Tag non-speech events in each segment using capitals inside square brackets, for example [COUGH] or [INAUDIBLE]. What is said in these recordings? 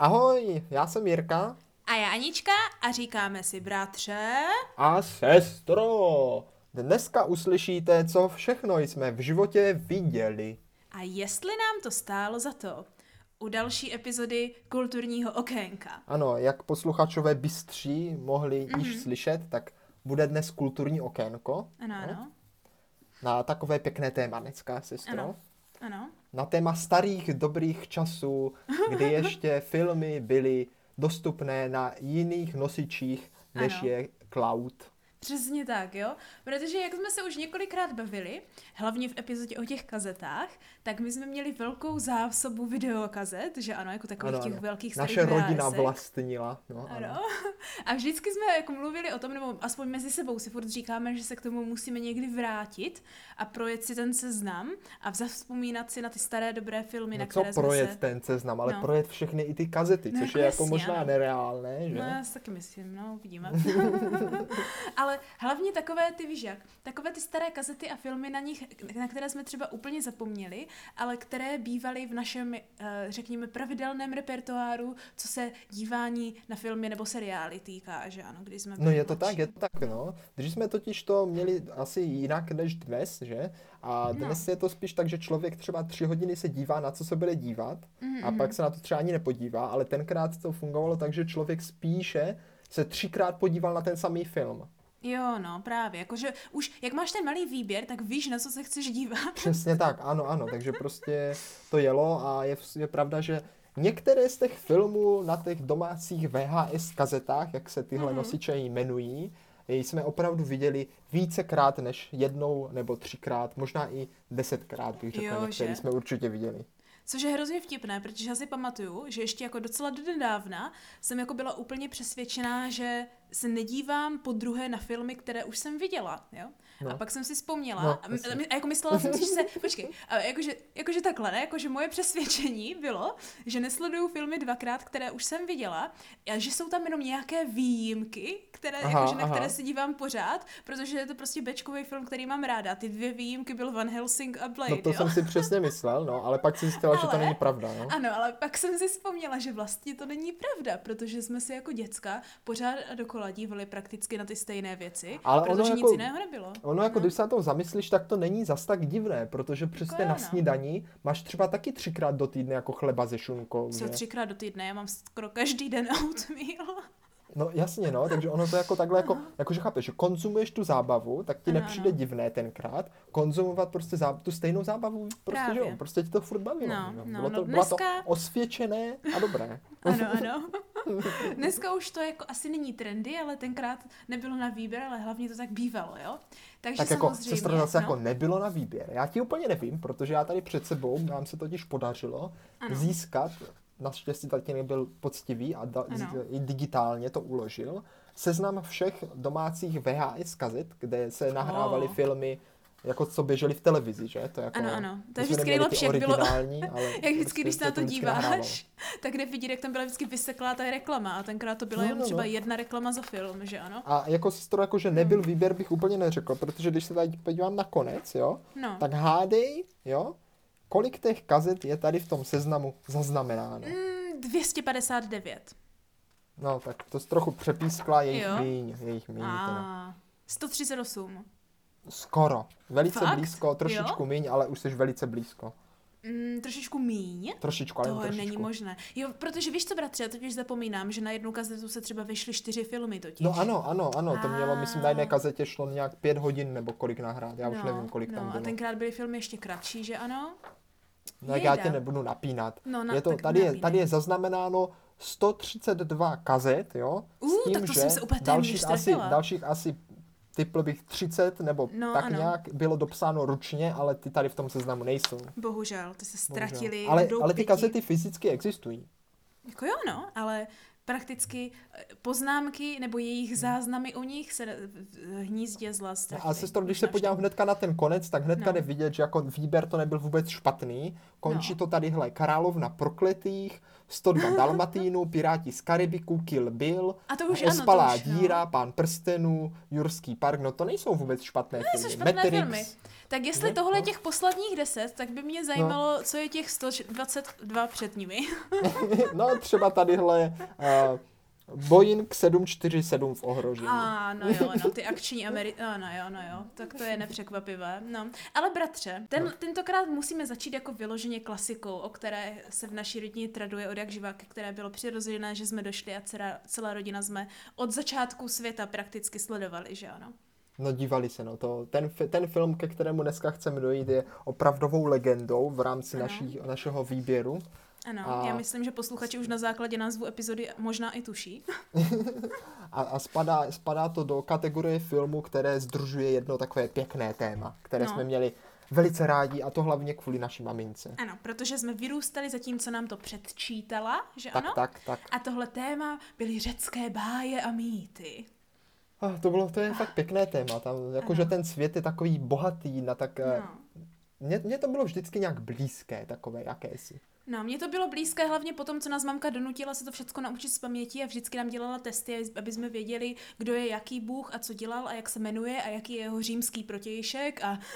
Ahoj, já jsem Jirka. A já Anička a říkáme si bratře. A sestro. Dneska uslyšíte, co všechno jsme v životě viděli. A jestli nám to stálo za to. U další epizody kulturního okénka. Ano, jak posluchačové bystří mohli mm-hmm. již slyšet, tak bude dnes kulturní okénko. Ano, ano. Na takové pěkné téma dneska, sestro. Ano. Ano. Na téma starých dobrých časů, kdy [LAUGHS] ještě filmy byly dostupné na jiných nosičích, než Ano. je cloud. Přesně tak, jo? Protože jak jsme se už několikrát bavili, hlavně v epizodě o těch kazetách, tak my jsme měli velkou zásobu videokazet, že ano, jako takových těch velkých starých Naše rodina VHSek. vlastnila. No, ano. Ano. [LAUGHS] A vždycky jsme jako mluvili o tom, nebo aspoň mezi sebou si furt říkáme, že se k tomu musíme někdy vrátit a projet si ten seznam a zavzpomínat si na ty staré dobré filmy, na No co které jsme projet se... ten seznam, ale No. projet všechny i ty kazety, No což jako je jako jasně, možná ano. nereálné, že? No já si taky myslím, no uvidíme. [LAUGHS] [LAUGHS] Ale hlavně takové ty, víš jak, takové ty staré kazety a filmy na nich, na které jsme třeba úplně zapomněli, ale které bývaly v našem, eh, řekněme, pravidelném repertoáru, co se dívání na filmy nebo seriály týká, že ano, když jsme No je to mladší. tak, je to tak, no. Když jsme totiž to měli asi jinak než dnes, že? A No. dnes je to spíš tak, že člověk třeba tři hodiny se dívá, na co se bude dívat Mhm, a pak se na to třeba ani nepodívá, ale tenkrát to fungovalo tak, že člověk spíše se třikrát podíval na ten samý film. Jo, no, právě. Jakože už, jak máš ten malý výběr, tak víš, na co se chceš dívat. Přesně tak, ano, ano, takže prostě to jelo a je, je pravda, že některé z těch filmů na těch domácích VHS kazetách, jak se tyhle Mhm. nosiče jmenují, jsme opravdu viděli vícekrát než jednou nebo třikrát, možná i desetkrát, bych řekl, Jo, některý že? jsme určitě viděli. Což je hrozně vtipné, protože já si pamatuju, že ještě jako docela donedávna jsem jako byla úplně přesvědčená, že se nedívám po druhé na filmy, které už jsem viděla, jo? No. A pak jsem si vzpomněla No, a, a jako myslela jsem si, že se, [LAUGHS] počkej, a jakože, jakože takhle, ne? Jakože moje přesvědčení bylo, že nesleduju filmy dvakrát, které už jsem viděla, a že jsou tam jenom nějaké výjimky, které, Aha, jakože, na aha. které se dívám pořád, protože je to prostě bečkový film, který mám ráda. Ty dvě výjimky byl Van Helsing a Blade, No to jo? jsem si přesně myslel, no, ale pak si zjistila, že to není pravda, no. Ano, ale pak jsem si vzpomněla, že vlastně to není pravda, protože jsme si jako děcka pořád dokola dívali prakticky na ty stejné věci, Ale ono protože jako- nic jiného nebylo. Ono jako, když se na to zamyslíš, tak to není zas tak divné, protože přesně jo, na no. snídani máš třeba taky třikrát do týdne jako chleba se šunkou, Co třikrát do týdne, já mám skoro každý den [LAUGHS] oatmeal. No jasně, no, takže ono to jako takhle, jako, jakože chápeš, že konzumuješ tu zábavu, tak ti Ano, nepřijde ano. divné tenkrát konzumovat prostě zá, tu stejnou zábavu, prostě, že jo, Právě. prostě ti to furt bavilo. No, že jo. no, bylo to, no, Bylo to dneska- osvědčené a dobré. [LAUGHS] Ano, ano. Dneska už to jako asi není trendy, ale tenkrát nebylo na výběr, ale hlavně to tak bývalo, jo? Takže Tak jako sestra zase no. jako nebylo na výběr. Já ti úplně nevím, protože já tady před sebou, nám se totiž podařilo Ano. získat, naštěstí tatínek byl poctivý a da, z, i digitálně to uložil, seznam všech domácích VHS kazet, kde se nahrávaly Oh. filmy, jako co běžely v televizi, že? To jako, Ano, ano. To je vždycky nejlepší, jak bylo- [LAUGHS] ale Jak vždycky, prostě když se na to vždycky nahrávalo. díváš, tak jde vidět, jak tam byla vždycky vyseklá ta reklama a tenkrát to byla No, jen no, třeba no. jedna reklama za film, že ano? A jako sestro, jako že nebyl výběr, bych úplně neřekl, protože když se tady podívám na konec, jo, No. tak hádej, jo, kolik těch kazet je tady v tom seznamu zaznamenáno. Mm, 259. No, tak to trochu přepískla, jejich Jo. míň, jejich míň teda. A 138. Skoro. Velice Fakt? blízko, trošičku Jo? míň, ale už jsi velice blízko. Mm, trošičku míň. Trošičku, ale To trošičku. není možné. Jo, protože víš co, bratře, já totiž zapomínám, že na jednu kazetu se třeba vyšly čtyři filmy totiž. No ano, ano, ano, to mělo, myslím, na jedné A. kazetě šlo nějak pět hodin nebo kolik nahrát, já už no, nevím, kolik no, tam a bylo. tenkrát byly filmy ještě kratší, že ano? No tak já tě nebudu napínat. No, na, je to, tak tady, je, tady je zaznamenáno 132 kazet, jo? Uh, tak to jsem se úplně dalších asi, dalších asi typl bych 30 nebo No, tak ano. nějak bylo dopsáno ručně, ale ty tady v tom seznamu nejsou. Bohužel, ty se Bohužel. ztratili Ale, do ale ty kazety fyzicky existují. Jako jo, no, ale prakticky eh, poznámky nebo jejich záznamy o nich se v hnízdě zla A ztratily. sestro, když se podívám hnedka na ten konec, tak hnedka No. jde vidět, že jako výběr to nebyl vůbec špatný. Končí No. to tadyhle Královna prokletých, 102 Dalmatínů, Piráti z Karibiku, Kill Bill, A to už ano, Ospalá to už, no. díra, Pán prstenů, Jurský park, no to nejsou vůbec špatné To filmy. jsou špatné Matrix, filmy. Tak jestli Ne? tohle je No. těch posledních deset, tak by mě zajímalo, co je těch 122 před nimi. [LAUGHS] no třeba tadyhle uh, Boeing 747 v ohrožení. A no jo, no, ty [LAUGHS] akční Ameri... A no jo, no jo, tak to je nepřekvapivé. No. Ale bratře, ten, No. tentokrát musíme začít jako vyloženě klasikou, o které se v naší rodině traduje od jak živa, ke které bylo přirozené, že jsme došli a celá, celá rodina jsme od začátku světa prakticky sledovali, že ano. No dívali se, no to, ten, ten film, ke kterému dneska chceme dojít, je opravdovou legendou v rámci Ano. naší, našeho výběru. Ano, A- já myslím, že posluchači už na základě názvu epizody možná i tuší. [LAUGHS] A, a spadá, spadá to do kategorie filmu, které združuje jedno takové pěkné téma, které No. jsme měli velice rádi a to hlavně kvůli naší mamince. Ano, protože jsme vyrůstali za tím, co nám to předčítala, že Tak, ano? tak, tak. A tohle téma byly řecké báje a mýty. Ah, to bylo, to je fakt pěkné téma, tam, jakože ten svět je takový bohatý na tak... eh, No. Mně, mně to bylo vždycky nějak blízké, takové jakési. No, mně to bylo blízké hlavně po tom, co nás mamka donutila se to všechno naučit z paměti a vždycky nám dělala testy, aby jsme věděli, kdo je jaký bůh a co dělal a jak se jmenuje a jaký je jeho římský protějšek a [LAUGHS]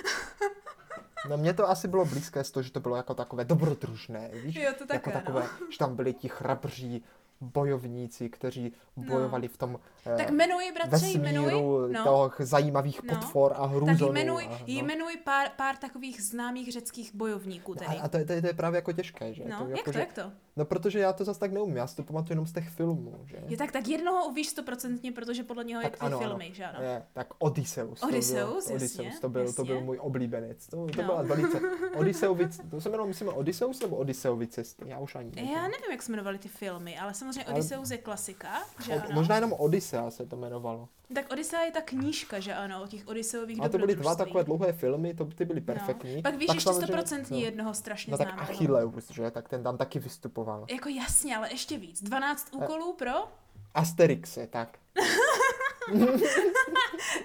No mně to asi bylo blízké z toho, že to bylo jako takové dobrodružné, víš? Jo, to také, jako takové, no. že tam byli ti chrabří bojovníci, kteří bojovali v tom eh, tak jmenuji, bratře, jmenuji. vesmíru No. toho zajímavých No. potvor a Tak hrůzonů. jmenuj, a, no. jmenuj pár, pár takových známých řeckých bojovníků tedy. A, a to, je, to, je, to je právě jako těžké, že? no, to, jak jako, to, jak to? No protože já to zase tak neumím, já si to pamatuju jenom z těch filmů, že? Je tak, tak jednoho víš stoprocentně, protože podle něho je Tak ty ano, filmy, ano. že ano? Je, tak Odysseus. to Odysseus, byl, jasně, Odysseus to, byl, to byl jasně. můj oblíbenec. To, to No. byla velice... [LAUGHS] Odysseovi, to se jmenovalo, myslím, Odysseus nebo Odysseovi cesty? Já už ani nevím. Já nevím, jak se jmenovaly ty filmy, ale samozřejmě Ale- Odysseus je klasika, že Od, ano? možná jenom Odyssea se to jmenovalo. Tak Odyssea je ta knížka, že ano, o těch Odysseových A to byly dva takové dlouhé filmy, to ty byly perfektní. No. Pak víš tak ještě stoprocentní no. jednoho strašně No tak známého. Achilleus, že? Tak ten tam taky vystupoval. Jako jasně, ale ještě víc. 12 úkolů pro, Asterixe, tak. [LAUGHS]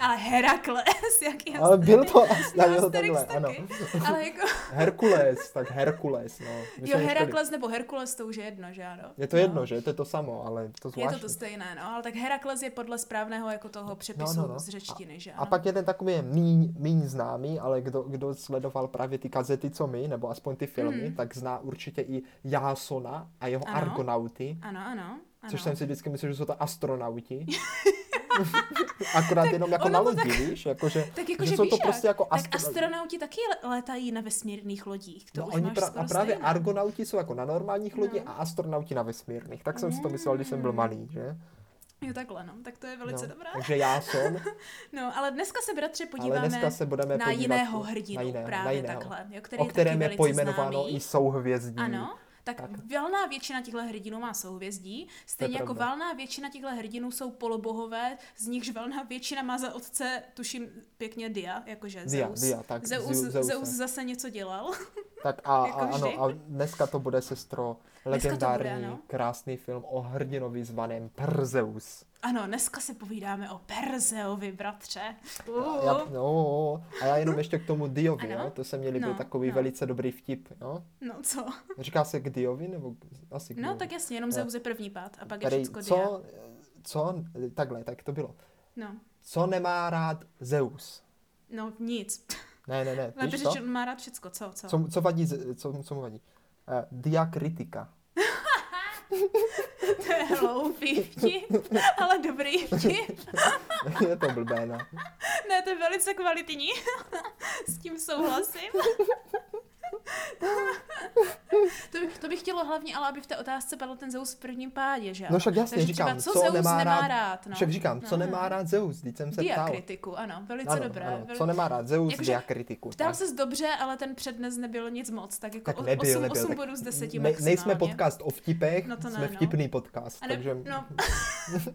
ale Herakles, [LAUGHS] jaký Ale byl to No, Asterix takhle, ano. taky. Ale jako, [LAUGHS] Herkules, tak Herkules, no. My jo, Herakles nebo Herkules, to už je jedno, že ano? Je to no. jedno, že? To je to samo, ale to Je zvláštní. to to stejné, no, ale tak Herakles je podle správného jako toho přepisu No, no, no. z řečtiny, že ano? A pak jeden takový je míň, míň známý, ale kdo, kdo sledoval právě ty kazety, co my, nebo aspoň ty filmy, Mhm. tak zná určitě i Jásona a jeho Ano. argonauty. Ano, ano. ano. Což jsem si vždycky myslel, že jsou to astronauti. [LAUGHS] [LAUGHS] Akorát jenom jako na lodi, víš? Jakože, Tak jako, že že jsou víš to prostě jako Tak astro- astronauti taky létají na vesmírných lodích. To No, už oni máš pra- a právě stejné. argonauti jsou jako na normálních lodi No. a astronauti na vesmírných. Tak jsem si to myslel, když jsem byl Mm. malý, že? Jo, takhle, no. Tak to je velice no. dobré. Takže Jáson, [LAUGHS] No, ale dneska se, bratře, ale podíváme dneska se budeme na podívat jiného hrdinu, na jiného, právě na jiného. takhle, jo, který o kterém je velice pojmenováno známý. i souhvězdí. Ano, tak, Tak. valná většina těchto hrdinů má souhvězdí, stejně jako pravda. valná většina těchto hrdinů jsou polobohové, z nichž valná většina má za otce, tuším pěkně Dia, jakože Dia, Zeus. Dia, tak, Zeus, Zeu- Zeuse. Zeus zase něco dělal. [LAUGHS] Tak a, Jako [LAUGHS] a ano, a dneska to bude, sestro, legendární, bude, ano. krásný film o hrdinovi zvaném Perzeus. Ano, dneska si povídáme o Perzeovi, bratře. Uh. já, no, a já jenom ještě k tomu Diovi, Ano. jo? to se mě líbil No, takový no. velice dobrý vtip. Jo? No co? Říká se k Diovi, nebo asi k No Diovi? tak jasně, jenom Jo. Zeus je první pád a pak je Tady, všecko Dia. co, co, takhle, tak to bylo. No, Co nemá rád Zeus? no nic. Ne, ne, ne, víš řečeno, co? má rád všecko, co, co? Co, co vadí, co, co mu vadí? Uh, diakritika. [LAUGHS] [LAUGHS] To je hloupý vtip, ale dobrý vtip. [LAUGHS] je to blbé, no. Ne, to je velice kvalitní. [LAUGHS] S tím souhlasím. To bych, to bych chtělo hlavně, ale aby v té otázce padl ten Zeus v prvním pádě, že? No však jasně, Takže říkám, třeba, co, co Zeus nemá nemá rád- rád no. Však říkám, co No, nemá no. rád Zeus, teď jsem se ptal. Diakritiku, ano, velice Ano, dobré. ano, veli- co nemá rád Zeus, Jakože diakritiku. Ptal ses dobře, ale ten přednes nebyl nic moc, tak jako Tak nebyl, 8, nebyl. 8 tak bodů z 10 ne, nejsme podcast o vtipech, No to ne, jsme no. vtipný podcast, A ne, takže no. [LAUGHS] [LAUGHS]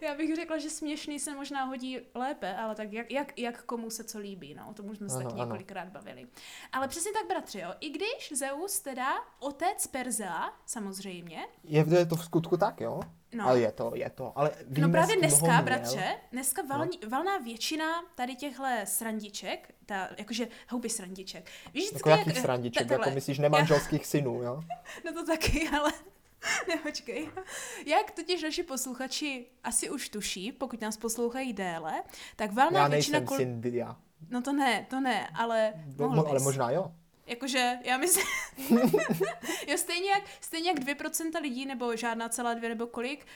Já bych řekla, že směšný se možná hodí lépe, ale tak jak, jak, jak komu se co líbí, no, o tom už jsme se ano. několikrát bavili. Ale přesně tak, bratři, jo, i když Zeus teda otec Perza, samozřejmě, Je, je to v skutku tak, jo? No. Ale je to, je to. Ale no právě dneska, měl. bratře, dneska valní, valná většina tady těchhle srandiček, ta, jakože houby srandiček. Víš, Jako jakých srandiček, takhle. jako myslíš nemanželských synů, jo? [LAUGHS] No to taky, ale [LAUGHS] nepočkej. Jak totiž naši posluchači asi už tuší, pokud nás poslouchají déle, tak Já většina... nejsem kol- syn Didia. No to ne, to ne, ale No, mo- ale možná jo. Jakože, já myslím... [LAUGHS] jo, stejně jak, stejně jak 2% lidí, nebo žádná celá dvě, nebo kolik,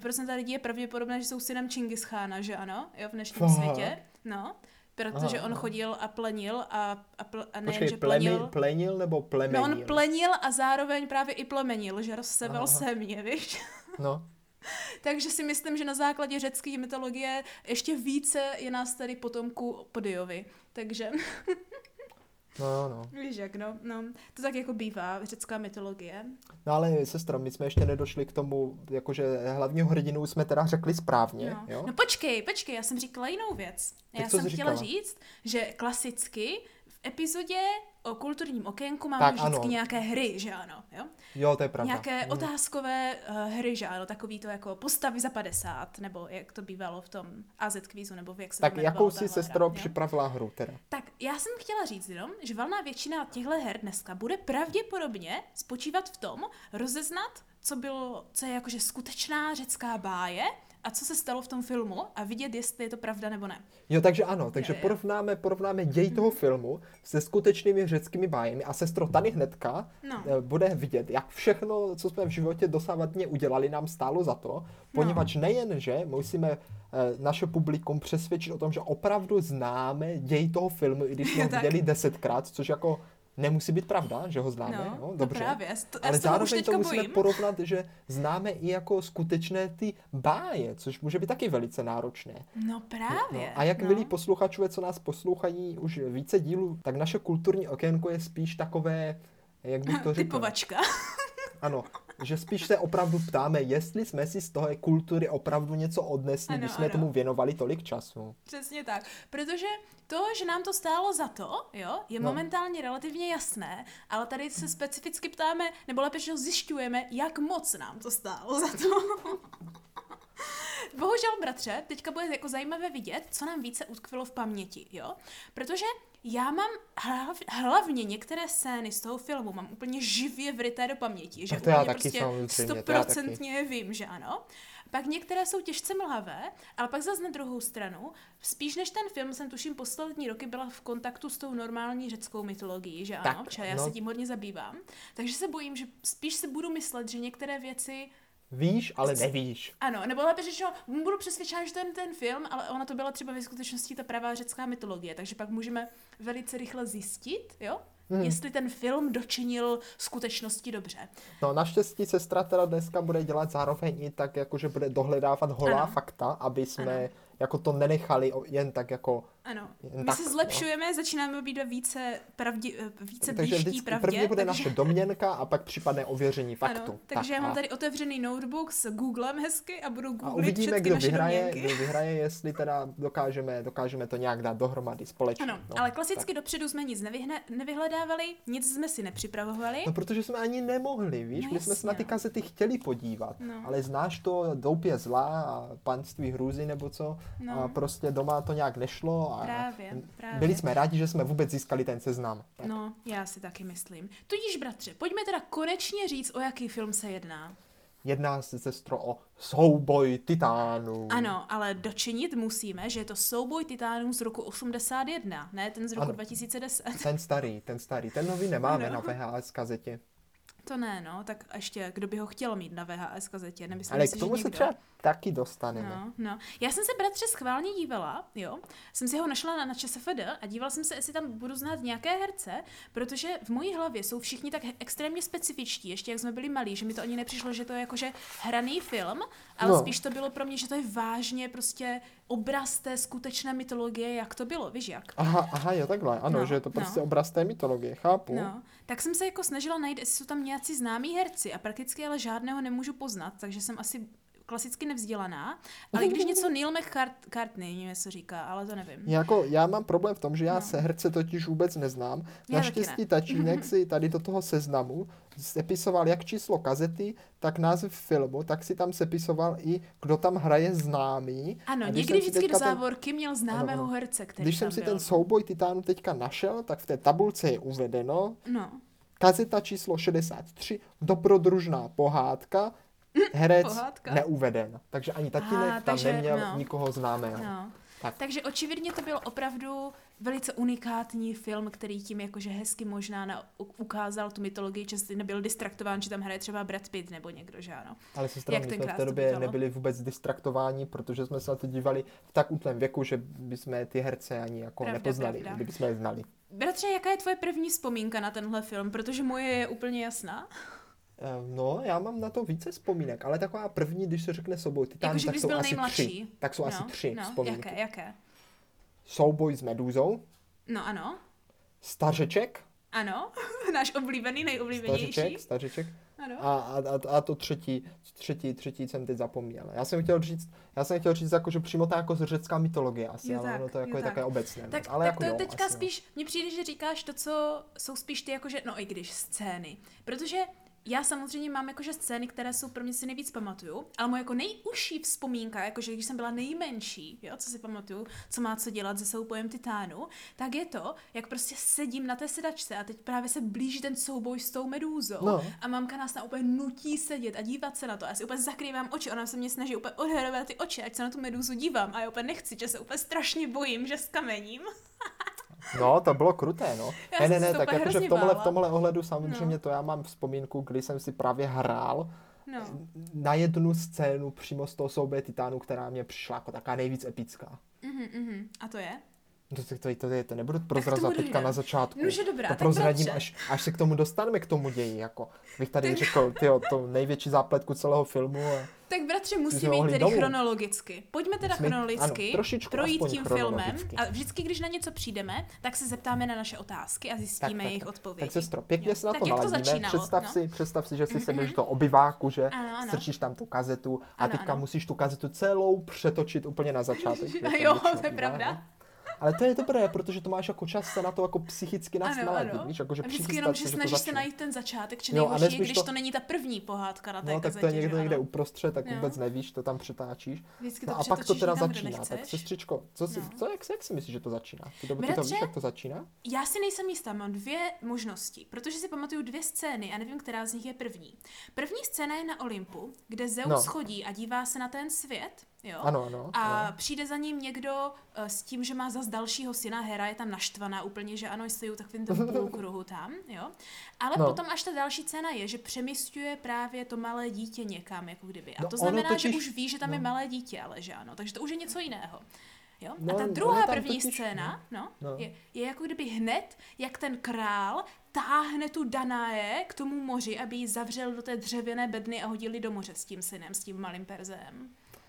procenta lidí je pravděpodobné, že jsou synem Čingischána, že ano? Jo, v dnešním Fakt? světě. No. Protože Aha, on chodil a plenil a, a, pl, a nejen, Počkej, že plemi, plenil... plenil nebo plemenil? No on plenil a zároveň právě i plemenil, že rozsevel Aha. země, víš? [LAUGHS] No, [LAUGHS] Takže si myslím, že na základě řecké mytologie ještě více je nás tady potomků Podiovi. Takže [LAUGHS] no, no. víš jak, no, no. To tak jako bývá, řecká mytologie. No ale sestro, my jsme ještě nedošli k tomu, jakože hlavního hrdinu jsme teda řekli správně, No. jo? no počkej, počkej, já jsem říkala jinou věc. Tak já co jsem chtěla říct, že klasicky v epizodě o kulturním okénku máme Tak, vždycky ano. nějaké hry, že ano, jo? Jo, to je pravda. Nějaké Mm. otázkové uh, hry, že ano, takový to jako postavy za 50, nebo jak to bývalo v tom AZ kvízu, nebo v jak se Tak jakou si sestro hra, jo? připravila hru teda? Tak já jsem chtěla říct jenom, že valná většina těchto her dneska bude pravděpodobně spočívat v tom, rozeznat, co bylo, co je jakože skutečná řecká báje a co se stalo v tom filmu a vidět, jestli je to pravda nebo ne. Jo, takže ano, takže Jo, jo. porovnáme, porovnáme děj toho filmu se skutečnými řeckými bájemi a sestro tady hnedka No. eh, bude vidět, jak všechno, co jsme v životě dosávadně udělali, nám stálo za to, poněvadž nejen, že musíme eh, naše publikum přesvědčit o tom, že opravdu známe děj toho filmu, i když [LAUGHS] jsme ho viděli desetkrát, což jako nemusí být pravda, že ho známe, No, jo, to dobře. právě, to- Ale zároveň to musíme bojím. porovnat, že známe i jako skutečné ty báje, což může být taky velice náročné. No právě. No, a jak no. milí posluchačové, co nás poslouchají už více dílů, tak naše kulturní okénko je spíš takové, jak bych to řekl. [LAUGHS] Typovačka. Ano, že spíš se opravdu ptáme, jestli jsme si z toho kultury opravdu něco odnesli, Ano, když jsme ano. tomu věnovali tolik času. Přesně tak. Protože to, že nám to stálo za to, jo, je No. momentálně relativně jasné, ale tady se specificky ptáme, nebo lépe, že zjišťujeme, jak moc nám to stálo za to. [LAUGHS] Bohužel, bratře, teďka bude jako zajímavé vidět, co nám více utkvilo v paměti, jo? Protože já mám hlav, hlavně některé scény z toho filmu mám úplně živě vryté do paměti, že A to já taky prostě stoprocentně vím, že ano. Pak některé jsou těžce mlhavé, ale pak zase na druhou stranu, spíš než ten film jsem tuším poslední roky byla v kontaktu s tou normální řeckou mytologií, že ano, Tak, protože já no. se tím hodně zabývám. Takže se bojím, že spíš si budu myslet, že některé věci Víš, ale nevíš. ano, nebo lépe řečeno, budu přesvědčena, že ten ten film, ale ona to byla třeba ve skutečnosti ta pravá řecká mytologie, takže pak můžeme velice rychle zjistit, jo, Hmm. jestli ten film dočinil skutečnosti dobře. No naštěstí sestra teda dneska bude dělat zároveň i tak, jako že bude dohledávat holá Ano. fakta, aby jsme Ano. jako to nenechali jen tak jako Ano, my tak, se no. zlepšujeme, začínáme být více, pravdi, eh, více Takže vždycky pravdě. první bude takže... naše domněnka a pak případné ověření faktu. Ano, takže já mám a- tady otevřený notebook s Googlem hezky a budu A googlit uvidíme, všechny kdo naše vyhraje, domněnky. kdo [LAUGHS] vyhraje, jestli teda dokážeme, dokážeme to nějak dát dohromady společně. Ano, no, ale klasicky dopředu jsme nic nevyhne, nevyhledávali, nic jsme si nepřipravovali. No protože jsme ani nemohli, víš, No my jsme se na ty no. kazety chtěli podívat, No. ale znáš to doupě zla a panství hrůzy nebo co No. a prostě doma to nějak nešlo a Právě, právě. byli jsme rádi, že jsme vůbec získali ten seznam. Tak. No, já si taky myslím. Tudíž, bratře, pojďme teda konečně říct, o jaký film se jedná. Jedná se sestro o souboj titánů. Ano, ale dočinit musíme, že je to souboj titánů z roku 81, ne ten z roku Ano. 2010. Ten starý, ten starý, ten nový nemáme Ano. na VHS kazetě. To ne, no, tak ještě, kdo by ho chtěl mít na VHS kazetě, nemyslím Ale si, k tomu že se někdo. třeba taky dostaneme. No, no. Já jsem se bratře schválně dívala, jo. Jsem si ho našla na, na ČSFD a dívala jsem se, jestli tam budu znát nějaké herce, protože v mojí hlavě jsou všichni tak extrémně specifičtí, ještě jak jsme byli malí, že mi to ani nepřišlo, že to je jakože hraný film, ale No. spíš to bylo pro mě, že to je vážně prostě obraz té skutečné mytologie, jak to bylo, víš jak? Aha, aha, jo, takhle, ano, No, že je to no. prostě obraz té mytologie, chápu. No, tak jsem se jako snažila najít, jestli jsou tam nějací známí herci a prakticky ale žádného nemůžu poznat, takže jsem asi klasicky nevzdělaná, ale když něco Neil McCartney, nevím, co říká, ale to nevím. Jako, já mám problém v tom, že já no. se herce totiž vůbec neznám. Já Naštěstí tačínek [LAUGHS] si tady do toho seznamu sepisoval jak číslo kazety, tak název filmu, tak si tam sepisoval i, kdo tam hraje známý. Ano, někdy vždycky do teďka ten- závorky měl známého Ano, herce, který Když jsem si byl. ten souboj titánů teďka našel, tak v té tabulce je uvedeno No, kazeta číslo 63, dobrodružná pohádka, herec Pohádka. neuveden. Takže ani tatínek Ah, tam takže, neměl no. nikoho známého. no. Tak. Takže očividně to byl opravdu velice unikátní film, který tím jakože hezky možná na, ukázal tu mytologii, že nebyl distraktován, že tam hraje třeba Brad Pitt nebo někdo, že ano. Ale sestra, Jak my jsme v té době nebyli vůbec distraktováni, protože jsme se na to dívali v tak útlém věku, že bychom ty herce ani jako Pravda, nepoznali, pravda. kdybychom je znali. Bratře, jaká je tvoje první vzpomínka na tenhle film? Protože moje je úplně jasná. Eh, No, já mám na to více vzpomínek, ale taková první, když se řekne souboj titánů, Jakože tak jsou asi nejmladší. tři. Tak jsou asi no, tři no, vzpomínky. Jaké, jaké? Souboj s medúzou, No ano, stařeček, ano, [LAUGHS] náš oblíbený, nejoblíbenější. stařeček, stařeček, Ano. A, a, a, to třetí, třetí, třetí jsem teď zapomněl. Já jsem chtěl říct, já jsem chtěl říct, jako, že přímo to jako z řecká mytologie asi, Jo, ale tak, ono to jako je tak. také obecné. Tak, ale tak jako to jo, teďka asi, no. spíš, mně přijde, že říkáš to, co jsou spíš ty jakože, no i když scény. Protože já samozřejmě mám jakože scény, které jsou pro mě si nejvíc pamatuju, ale moje jako nejužší vzpomínka, jakože když jsem byla nejmenší, jo, co si pamatuju, co má co dělat se soubojem titánu, tak je to, jak prostě sedím na té sedačce a teď právě se blíží ten souboj s tou medúzou No. a mamka nás tam úplně nutí sedět a dívat se na to. Já si úplně zakrývám oči, ona se mě snaží úplně odherovat ty oči, ať se na tu medúzu dívám a já úplně nechci, že se úplně strašně bojím, že skamením. [LAUGHS] No, to bylo kruté, no. Já ne, ne, ne, to tak jakože v tomhle, v tomhle ohledu samozřejmě No. to já mám vzpomínku, kdy jsem si právě hrál No. na jednu scénu přímo z toho souboje titánů, která mě přišla jako taková nejvíc epická. Mhm, mhm. A to je? To, to, to, to, je, to nebudu prozrazovat teďka na začátku. No, že dobrá, to tak prozradím, až, až se k tomu dostaneme, k tomu ději. Jako. Bych tady řekl, tyjo, to největší zápletku celého filmu. A... Tak bratře, musíme jít tedy domů. chronologicky. Pojďme teda Musíme chronologicky ano, trošičku projít tím filmem a vždycky, když na něco přijdeme, tak se zeptáme na naše otázky a zjistíme Tak, tak, jejich tak. odpovědi. Tak sestro, pěkně se na tak to jak to naladíme. začínalo? Představ, no? si, představ si, že si sedneš do obyváku, že Ano, ano. strčíš tam tu kazetu a Ano, teďka ano. musíš tu kazetu celou přetočit úplně na začátek. [LAUGHS] jo, to je pravda. No. Ale to je dobré, protože to máš jako čas se na to jako psychicky naladit, ano. víš, jako, že a vždycky jenom, se, že to snažíš se najít ten začátek, či nejhorší nesmíš když to- to... není ta první pohádka na té No, tak to je někde někde uprostřed, tak Jo. vůbec nevíš, to tam přetáčíš. Vždycky to No a pak to teda tam, začíná. Tak sestřičko, co, si, No. co jak, jak si myslíš, že to začíná? Ty, doby, to Bratře, víš, jak to začíná? Já si nejsem jistá, mám dvě možnosti, protože si pamatuju dvě scény a nevím, která z nich je první. První scéna je na Olympu, kde Zeus No. chodí a dívá se na ten svět, jo? Ano, ano. A ano. přijde za ním někdo eh, s tím, že má zas dalšího syna, Hera je tam naštvaná úplně, že ano, stojí v tom [LAUGHS] půlkruhu tam, jo. Ale No. potom až ta další scéna je, že přemysťuje právě to malé dítě někam, jako kdyby. A No to znamená, že totiž- už ví, že tam je no. malé dítě, ale že ano. Takže to už je něco jiného. Jo? No, a ta druhá první totiž- scéna no, no. Je, je jako kdyby hned, jak ten král táhne tu Danae k tomu moři, aby ji zavřel do té dřevěné bedny a hodili do moře s tím synem, s tím malým perzem.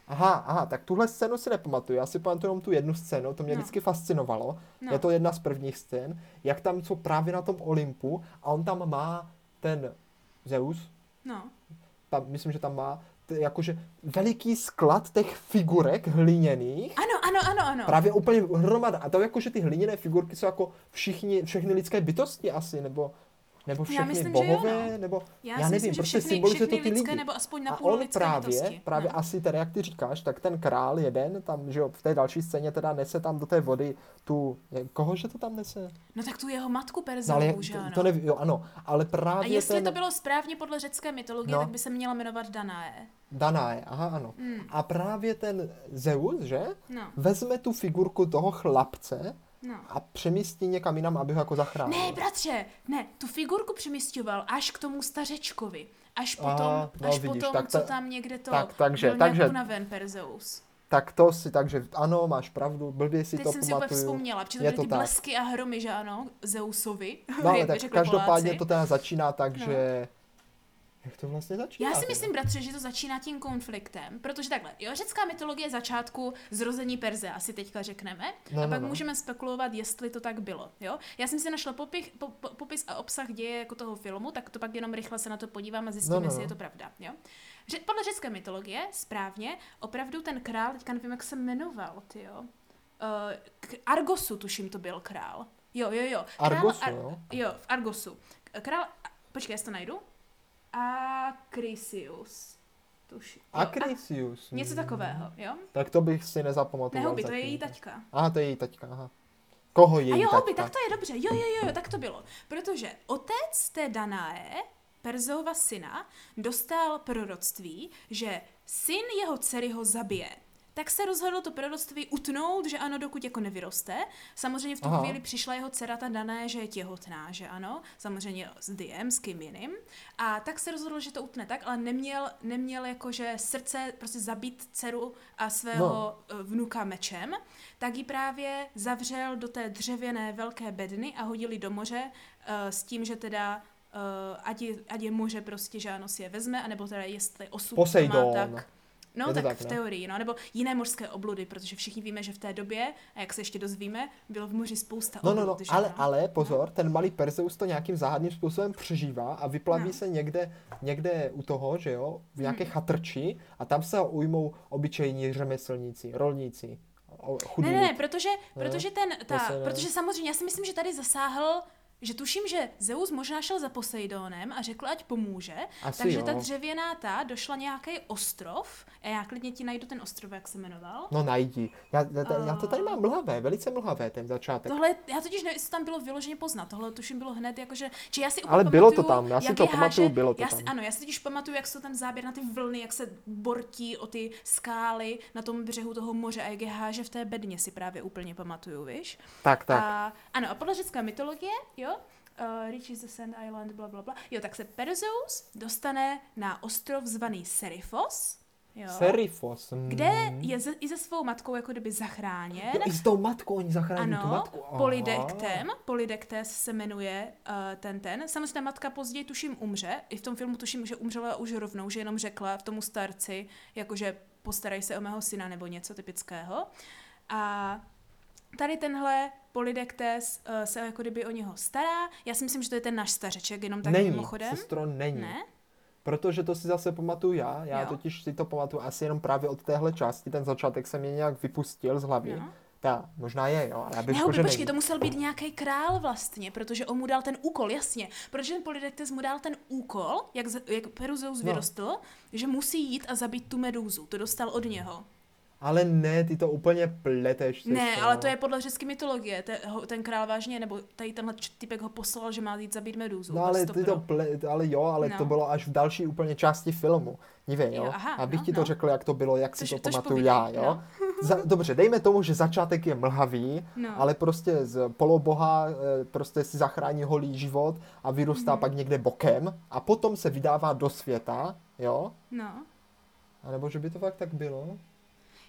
Aha, aha, tak tuhle scénu si nepamatuju. Já si pamatuju jenom tu jednu scénu, to mě No. vždycky fascinovalo. No. Je to jedna z prvních scén, jak tam jsou právě na tom Olympu a on tam má ten Zeus, No. tam, myslím, že tam má t- jakože veliký sklad těch figurek hliněných, Ano, ano, ano, ano. právě úplně hromada. A to jakože ty hliněné figurky jsou jako všichni, všechny lidské bytosti asi, nebo, nebo všechny myslím, že jo, bohové, no. nebo Já, já nevím, myslím, prostě všechny, symbolizuje to ty lidské, lidi. nebo aspoň na A on právě, bytosti. právě no. asi teda, jak ty říkáš, tak ten král jeden tam, že jo, v té další scéně teda nese tam do té vody tu, koho že to tam nese? no tak tu jeho matku No, ale že to, ano. to nevím, jo, ano, ale a právě jestli ten to bylo správně podle řecké mytologie, No. tak by se měla jmenovat Danae. Danae, aha, ano. Hmm. A právě ten Zeus, že, No, vezme tu figurku toho chlapce no. a přemístí někam jinam, aby ho jako zachránil. Ne, bratře, ne, tu figurku přemysťoval až k tomu stařečkovi. Až potom, Aha, no až vidíš, potom tak co ta- tam někde to tak- takže- byl takže- unaven Perzeus. Tak to si, takže ano, máš pravdu, blbě si Teď to jsem si úplně vzpomněla, protože to byly ty tak. blesky a hromy, že ano, Zeusovi. [LAUGHS] No ale tak každopádně Poláci. to teda začíná tak, No. že Jak to vlastně začíná? Já si teda? myslím, bratře, že to začíná tím konfliktem, protože takhle, jo, řecká mytologie začátku zrození Perze, asi teďka řekneme, No, a no, pak no. můžeme spekulovat, jestli to tak bylo, jo. Já jsem si našla popich, po, po, popis a obsah děje jako toho filmu, tak to pak jenom rychle se na to podívám a zjistím, No, no, jestli no. je to pravda, jo. Ře- podle řecké mytologie, správně, opravdu ten král, teďka nevím, jak se jmenoval, ty jo. Uh, k Argosu, tuším, to byl král. Jo, jo, jo. Král Argosu, Ar- jo? Jo, v Argosu. Král, počkej, já si to najdu. Acrisius. Tuším. Jo, Acrisius. a- Něco mm. takového, jo? Tak to bych si nezapamatoval. Ne, hobby, to je její taťka. Aha, to je její taťka, aha. Koho její A jo, hobby, tak to je dobře. Jo, jo, jo, jo, tak to bylo. Protože otec té Danae, Perzova syna, dostal proroctví, že syn jeho dcery ho zabije. Tak se rozhodl to proroctví utnout, že ano, dokud jako nevyroste. Samozřejmě v tu Aha. chvíli přišla jeho dcera ta Danae, že je těhotná, že ano. Samozřejmě s Diem, s kým jiným. A tak se rozhodl, že to utne tak, ale neměl, neměl jakože srdce prostě zabít dceru a svého no. vnuka mečem, tak ji právě zavřel do té dřevěné velké bedny a hodili do moře uh, s tím, že teda uh, ať, je, ať je moře prostě, že ano, si je vezme, anebo teda jestli osud Poseidon. má tak... No, Je tak, tak, v ne? teorii, no, nebo jiné mořské obludy, protože všichni víme, že v té době, a jak se ještě dozvíme, bylo v moři spousta No, oblud, no, no, že ale, ano? ale pozor, ten malý Perseus to nějakým záhadným způsobem přežívá a vyplaví No. se někde, někde u toho, že jo, v nějaké Hmm. chatrči a tam se ho ujmou obyčejní řemeslníci, rolníci, chudí Ne, ne, ne, protože, protože ten, ta, protože samozřejmě, já si myslím, že tady zasáhl že tuším, že Zeus možná šel za Poseidonem a řekl, ať pomůže, Asi takže jo. ta dřevěná ta došla nějaký ostrov, a já klidně ti najdu ten ostrov, jak se jmenoval. No najdi. Já, já, já to tady mám mlhavé, velice mlhavé ten začátek. Tohle, já totiž nevím, jestli tam bylo vyloženě poznat, tohle tuším bylo hned jakože, či já si Ale bylo to tam, já si to pamatuju, háže- bylo to já si, tam. Ano, já si totiž pamatuju, jak jsou ten záběr na ty vlny, jak se bortí o ty skály na tom břehu toho moře a jak je háže v té bedně si právě úplně pamatuju, víš? Tak, tak. A, ano, a podle řecké mytologie, jo, uh, reaches the Sand Island, bla, bla, bla. Jo, tak se Perseus dostane na ostrov zvaný Serifos, jo, Serifos. mm. kde je ze, i se svou matkou jako kdyby zachráněn. Jo, i s tou matkou, oni zachrání tu Ano, matku. Aha. Polydektem, Polydektes se jmenuje uh, ten ten. Samozřejmě ta matka později tuším umře, i v tom filmu tuším, že umřela už rovnou, že jenom řekla v tomu starci, jakože postarej se o mého syna nebo něco typického. A tady tenhle Polydektes uh, se jako kdyby o něho stará. Já si myslím, že to je ten náš stařeček, jenom tak není, mimochodem. sestro, není. Ne? Protože to si zase pamatuju já, já Jo. totiž si to pamatuju asi jenom právě od téhle části, ten začátek se mě nějak vypustil z hlavy. No. Ta, možná je, jo, ale já bych Ne, řekl, že počkej, není. to musel být nějaký král vlastně, protože on mu dal ten úkol, jasně. Protože ten Polydektes mu dal ten úkol, jak, jak Peruzeus No. vyrostl, že musí jít a zabít tu medúzu. To dostal od něho. Ale ne, ty to úplně pleteš. Ne, sestro. ale to je podle řecké mytologie. Te, ho, ten král vážně, nebo tady tenhle typek ho poslal, že má jít zabít medúzu. No ale To ty to ple, ale jo, ale No. to bylo až v další úplně části filmu. Dívej, jo. Jo, aha, Abych no, ti to no. řekl, jak to bylo, jak si Tož- to tož pamatuju povídej, já, jo. no. Za, dobře, dejme tomu, že začátek je mlhavý, No. ale prostě z poloboha eh, prostě si zachrání holý život a vyrůstá Mhm. pak někde bokem a potom se vydává do světa, jo. No. A nebo že by to fakt tak bylo?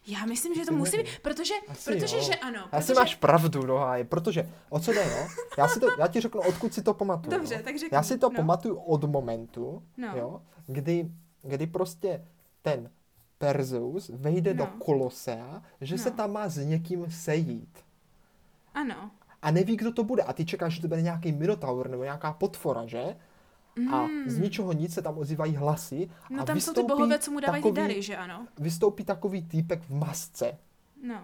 Já myslím, že to Asi musí být, protože, Asi protože jo. že ano. Asi protože, máš pravdu, no háje, protože, o co jde, jo? Já, si to, já ti řeknu, odkud si to pamatuju. Dobře, jo? tak řekni. Já si to no. pamatuju od momentu, No. jo, kdy, kdy prostě ten Perseus vejde do No. Kolosea, že se No. tam má s někým sejít. Ano. A neví, kdo to bude. A ty čekáš, že to bude nějaký minotaur nebo nějaká potvora, že? A z ničoho nic se tam ozývají hlasy. No a tam jsou ty bohové, co mu dávají ty takový- dary, že ano? Vystoupí takový týpek v masce. No.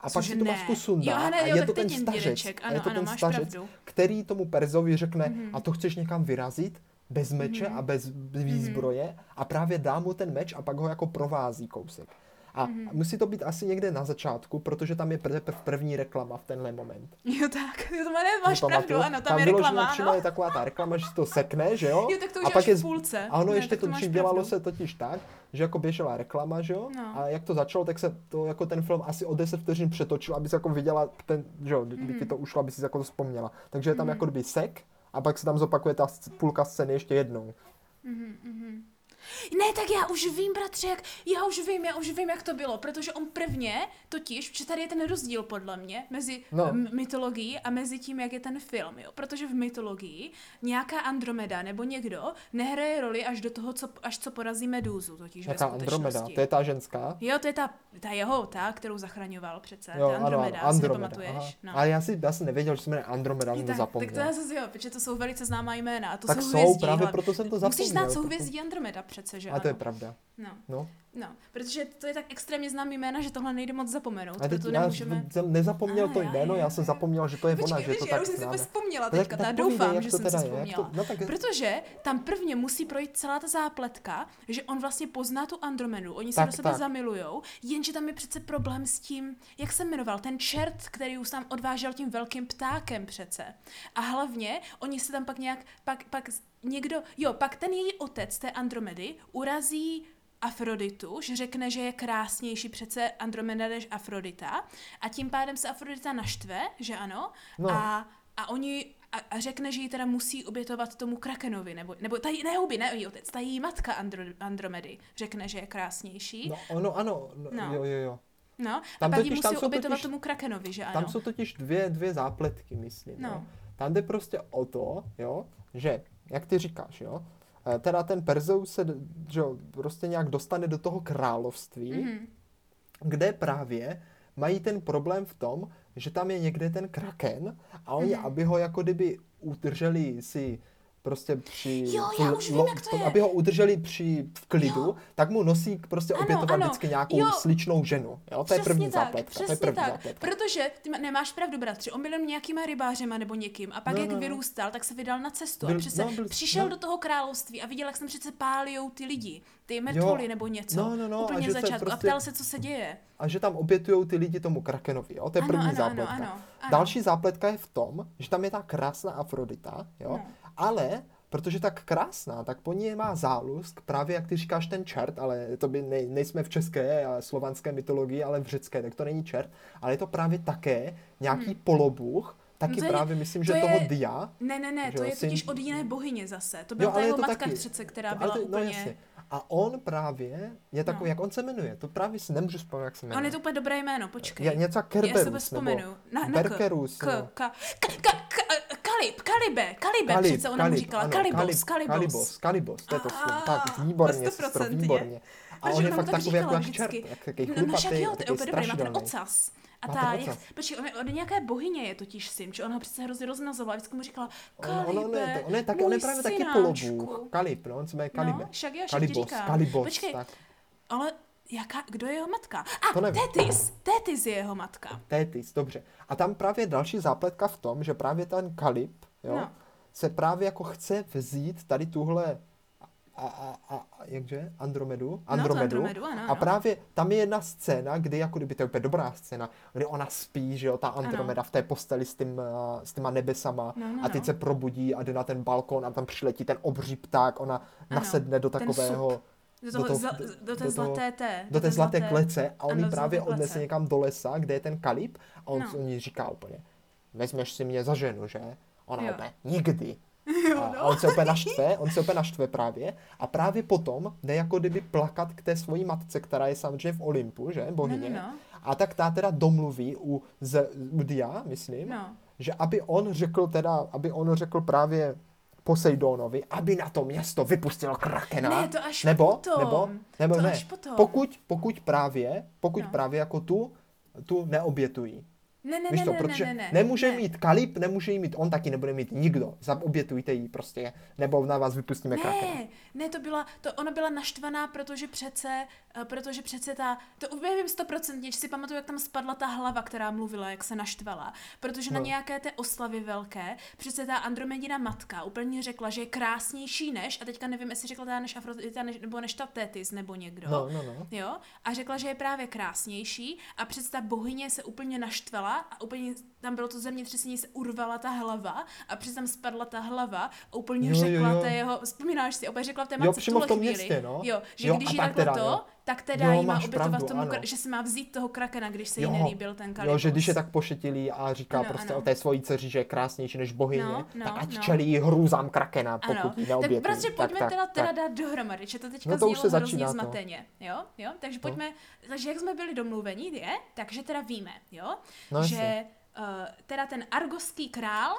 A pak Cože si tu ne. masku sundá. Jo, a jo, je tak to ten stařec. a Ano, je to ano, ten stařec, pravdu. který tomu Perzovi řekne, Mhm. a to chceš někam vyrazit, bez meče a bez výzbroje a právě dá mu ten meč a pak ho jako provází kousek. A Mhm. musí to být asi někde na začátku, protože tam je prv, první reklama v tenhle moment. Jo, tak. Jo, [LAUGHS] to má, máš pravdu, ano, tam, je vyloženě reklama, přímo ano. je taková ta reklama, že si to sekne, že jo? Jo, tak to už a je pak je v půlce. A ono Ne, ještě to to dělalo pravdu. se totiž tak, že jako běžela reklama, že jo? No. A jak to začalo, tak se to jako ten film asi o 10 vteřin přetočil, aby jako viděla ten, že jo, kdyby Mhm. ti to ušlo, aby si jako to vzpomněla. Takže je tam jako kdyby sek a pak se tam zopakuje ta půlka scény ještě jednou. Mhm, mhm. Ne, tak já už vím, bratře, jak, já už vím, já už vím, jak to bylo, protože on prvně, totiž, že tady je ten rozdíl podle mě mezi No. mytologií a mezi tím, jak je ten film, jo, protože v mytologii nějaká Andromeda nebo někdo nehraje roli až do toho, co, až co porazí Medúzu, totiž Jaká ve Andromeda? To je ta ženská? Jo, to je ta, ta jeho, ta, kterou zachraňoval přece, Jo, ta Andromeda, ano, si Andromeda. pamatuješ? aha. No. Ale já si, já jsem nevěděl, že se jmenuje Andromeda, tak, zapomněl. tak to já zase jo, protože to jsou velice známá jména. A to Tak jsou, jsou, hvězdí, právě hlavně. proto jsem to Musíš zapomněl. znát proto- souhvězdí Andromeda přece, že A to je ano? pravda. No, No. no, protože to je tak extrémně známý jména, že tohle nejde moc zapomenout, A teď proto já nemůžeme... jsem nezapomněl A, to jméno, já, já jsem zapomněl, že to je ona, Počkej, že to já tak už jsem si vzpomněla Tak- teďka, tak povídej, doufám, že jsem teda si vzpomněla. to- no tak- Protože tam prvně musí projít celá ta zápletka, že on vlastně pozná tu Andromedu, oni se Tak, do sebe tak. zamilujou, jenže tam je přece problém s tím, jak se jmenoval, ten čert, který už tam odvážel tím velkým ptákem přece. A hlavně, oni se tam pak nějak, pak, pak někdo, jo, pak ten její otec té Andromedy urazí Afroditu, že řekne, že je krásnější přece Andromeda než Afrodita a tím pádem se Afrodita naštve, že ano, No. a, a oni a, a řekne, že ji teda musí obětovat tomu Krakenovi, nebo, nebo ta, ne huby, ne její otec, ta její matka Andro, Andromedy řekne, že je krásnější. No, ono, ano, no, No. jo, jo, jo. No, a Tam pak ji totiž- musí obětovat totiž- tomu Krakenovi, že ano. Tam jsou totiž dvě, dvě zápletky, myslím. No. No. Tam jde prostě o to, jo, že, jak ty říkáš, jo, eh, teda ten Perzeus se, že jo, prostě nějak dostane do toho království, Mhm. kde právě mají ten problém v tom, že tam je někde ten kraken a oni, Mhm. aby ho jako kdyby udrželi si prostě při... Jo, já už vím, jak to je. Aby ho udrželi při v klidu, Jo. tak mu nosí prostě Ano, obětovat ano. vždycky nějakou Jo. sličnou ženu. Jo? To je první tak, zápletka. To je přesně první tak. zápletka. Protože ty nemáš pravdu, bratři. On byl nějakýma rybářema nebo někým. A pak, No, jak no, no. vyrůstal, tak se vydal na cestu. Byl- a přece no, byl- přišel no. do toho království a viděl, jak jsem přece pálijou ty lidi. Ty mrtvoly nebo něco. No, no, no, a Úplně že se začátku. A prostě- ptal se, co se děje. A že tam obětujou ty lidi tomu krakenovi, jo? To je Ano, první ano, zápletka. ano, ano, ano. Další zápletka je v tom, že tam je ta krásná Afrodita, jo? No. Ale protože tak krásná, tak po ní má zálusk, právě jak ty říkáš ten čert, ale to by nej, nejsme v české a slovanské mytologii, ale v řecké, tak to není čert, ale je to právě také nějaký polobůh, taky No je- právě myslím, to že je- toho dia. Ne, ne, ne, to je syn- totiž od jiné bohyně zase. To Jo, byla ta jeho matka taky. přece, která byla to- úplně... No jasně. A on právě je takový, No. jak on se jmenuje, to právě si nemůžu vzpomenout, jak se jmenuje. On je to úplně dobré jméno, počkej. Je něco Já se Kerberus, to nebo vzpomenu. Na, na Berkerus, K, no. ka, ka, ka, ka, Kalib, Kalibe, Kalibe Kalib, přece ona mu Kalib, říkala. ano, Kalibos, Kalib, Kalibos. Kalibos, Kalibos, to je to slovo. Tak, výborně, sestro, výborně. A on je mu fakt tak takový jako jak čert, takový No, no však chlupatý, jo, to je takový úplně dobrý, má ten strašidelný. ocas. A ta, jak, počkej, on je od nějaké bohyně je totiž syn, že ona ho přece hrozně roznazovala, vždycky mu říkala, On, on, on, Kalibe, je, on, je taky, on je právě taky synáčku." polobůh. Kalib, no, on se jmenuje Kalibe. No, však jo, však Kalibos. Kalibos, Počkej, tak. ale jaká, kdo je jeho matka? To A, nevím. Tetis, Tetis je jeho matka. Tétis, dobře. A tam právě další zápletka v tom, že právě ten Kalib, jo, No. se právě jako chce vzít tady tuhle a, a, a, jakže? Andromedu? Andromedu. Andromedu, ano, A ano. právě tam je jedna scéna, kdy jako kdyby to je úplně dobrá scéna, kdy ona spí, že jo, ta Andromeda v té posteli s, tím, eh, s těma nebesama No, no, a teď no. se probudí a jde na ten balkon a tam přiletí ten obří pták, ona Ano, nasedne do ten takového, Do, toho, do toho- zla, do- do té do zlaté té. do té zlaté klece a on ji do právě zlaté odnese klece. někam do lesa, kde je ten Kalib a on, No. on jí říká úplně, vezmeš si mě za ženu, že? Ona Jo. úplně, nikdy. [LAUGHS] Jo, A, no. a on se úplně naštve, [LAUGHS] on se úplně naštve právě a právě potom jde jako kdyby plakat k té svojí matce, která je samozřejmě v Olympu, že, bohyně. No, no, no. A tak ta teda domluví u, z, u Dia, myslím, No. že aby on řekl teda, aby on řekl právě Poseidonovi, aby na to město vypustil krakena. Ne, to až nebo, potom. Nebo, nebo To ne. až potom. Pokud, pokud právě, pokud No. právě jako tu, tu neobětují. Ne, ne, Víš ne, to, ne, protože ne, ne, nemůže ne. mít Kalib, nemůže jí mít on, taky nebude mít nikdo. Zaobětujte jí prostě, nebo na vás vypustíme krakena. Ne, ne, to byla, to ona byla naštvaná, protože přece, eh, protože přece ta, to úplně vím stoprocentně, že si pamatuju, jak tam spadla ta hlava, která mluvila, jak se naštvala, protože na No. nějaké té oslavy velké, přece ta Andromedina matka úplně řekla, že je krásnější než, a teďka nevím, jestli řekla ta než Afrodita, než, nebo než ta Tetis, nebo někdo. No, no, no. Jo? A řekla, že je právě krásnější a přece ta bohyně se úplně naštvala a úplně tam bylo to zemětřesení, se urvala ta hlava a přece tam spadla ta hlava a úplně Jo, jo, řekla jo. té jeho, vzpomínáš si, opět řekla v té Jo, matce přímo v tom chvíli, městě, no. jo, že Jo, když jí takhle to, jo. Tak teda Jo, jí má obětovat tomu, ano. že si má vzít toho krakena, když se jí Jo, nelíbil ten kalibus. Jo, že když je tak pošetilý a říká Ano, prostě ano. o té svojí dceři, že je krásnější než bohyně, No, no, tak ať no. čelí hrůzám krakena, pokud Ano, jí tak prostě pojďme tak, teda, tak, teda dát dohromady, že to teďka No to už znělo se hrozně začíná to. zmateně, jo, jo, takže pojďme, takže jak jsme byli domluveni, je, takže teda víme, jo, No že uh, teda ten argoský král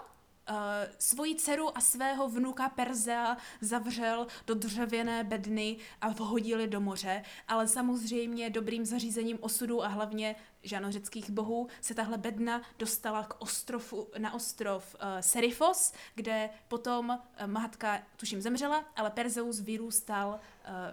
uh, svoji dceru a svého vnuka Perzea zavřel do dřevěné bedny a vhodili do moře, ale samozřejmě dobrým zařízením osudu a hlavně že ano, řeckých bohů, se tahle bedna dostala k ostrofu, na ostrov uh, Serifos, kde potom uh, matka, tuším, zemřela, ale Perzeus vyrůstal uh,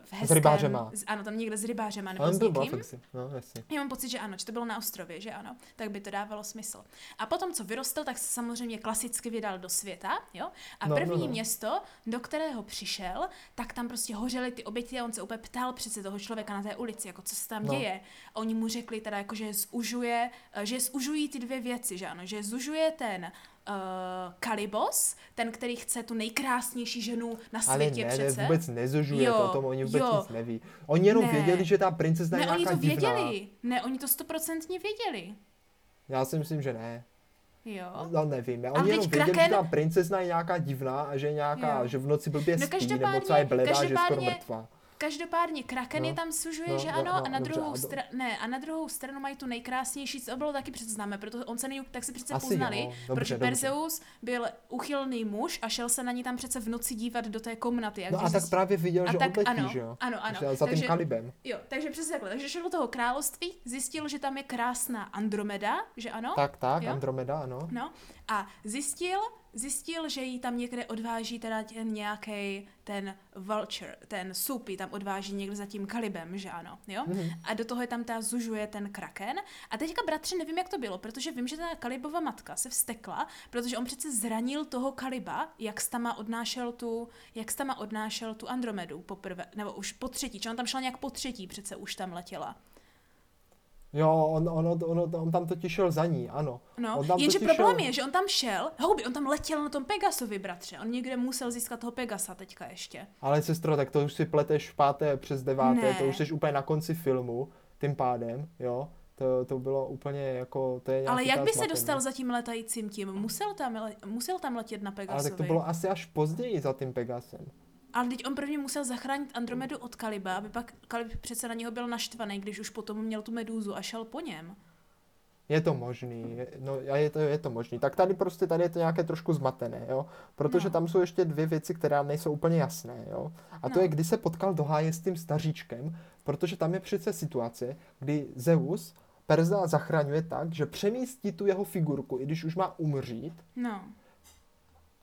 v hezkém... rybářema. z- Ano, tam někde s rybářema nebo Ale s někým. No, jasně. Já mám pocit, že ano, že to bylo na ostrově, že ano, tak by to dávalo smysl. A potom, co vyrostl, tak se samozřejmě klasicky vydal do světa, jo. A No, no, první no. město, do kterého přišel, tak tam prostě hořely ty oběti a on se úplně ptal přece toho člověka na té ulici, jako co se tam No. děje. A oni mu řekli teda, jako, že je zužuje, eh, že je zužují ty dvě věci, že ano, že je zužuje ten uh, Kalibos, ten, který chce tu nejkrásnější ženu na Ale světě ne, ne, přece. vůbec nezužuje Jo, to, o tom oni vůbec jo. nic neví. Oni jenom Ne. věděli, že ta princezna je ne, oni nějaká to divná. věděli. Ne, oni to stoprocentně věděli. Já si myslím, že ne. Jo. No nevím, oni Ale jenom věděli, Kraken- že ta princezna je nějaká divná a že je nějaká, Jo. že v noci blbě No spí, nebo co je bledá, že je skoro mrtvá. Každopádně Kraken No. je tam sužuje, No, že no, ano, no, a na dobře, druhou do- stranu, ne, a na druhou stranu mají tu nejkrásnější, co bylo taky přece známe, protože on se ní tak se přece Asi poznali, jo, dobře, protože dobře. Perseus byl uchylný muž a šel se na ní tam přece v noci dívat do té komnaty. jak No a tak zjist- právě viděl, a že tak odletí, ano, že jo? ano, ano. Že Za tím Takže- kalibem. Jo, takže přesně takhle. Takže šel do toho království, zjistil, že tam je krásná Andromeda, že ano? Tak, tak, Jo? Andromeda, ano. No a zjistil, zjistil, že jí tam někde odváží teda ten nějaký ten vulture, ten jí tam odváží někde za tím kalibem, že ano, jo? Mhm. A do toho je tam ta zužuje ten kraken. A teďka, bratře, nevím, jak to bylo, protože vím, že ta kalibova matka se vstekla, protože on přece zranil toho kaliba, jak s tama odnášel tu, jak s tama odnášel tu Andromedu poprvé, nebo už po třetí, či on tam šel nějak po třetí, přece už tam letěla. Jo, on, on, on, on, on tam totiž šel za ní, ano. No, on tam jenže problém šel- je, že on tam šel, houby, on tam letěl na tom Pegasovi, bratře. On někde musel získat toho Pegasa teďka ještě. Ale sestro, tak to už si pleteš v páté přes deváté, Ne. to už jsi úplně na konci filmu, tím pádem, jo. To, to bylo úplně jako, to je Ale jak by se dostal za tím letajícím tím? Musel tam, musel tam letět na Pegasovi. Ale tak to bylo asi až později za tím Pegasem. Ale teď on prvně musel zachránit Andromedu od Kaliba, aby pak Kalib přece na něho byl naštvaný, když už potom měl tu medúzu a šel po něm. Je to možný, je, no a je to, je to možný. Tak tady prostě, tady je to nějaké trošku zmatené, jo. Protože No. tam jsou ještě dvě věci, které nejsou úplně jasné, jo. A to No. je, kdy se potkal do háje s tím staříčkem, protože tam je přece situace, kdy Zeus Perza zachraňuje tak, že přemístí tu jeho figurku, i když už má umřít, No.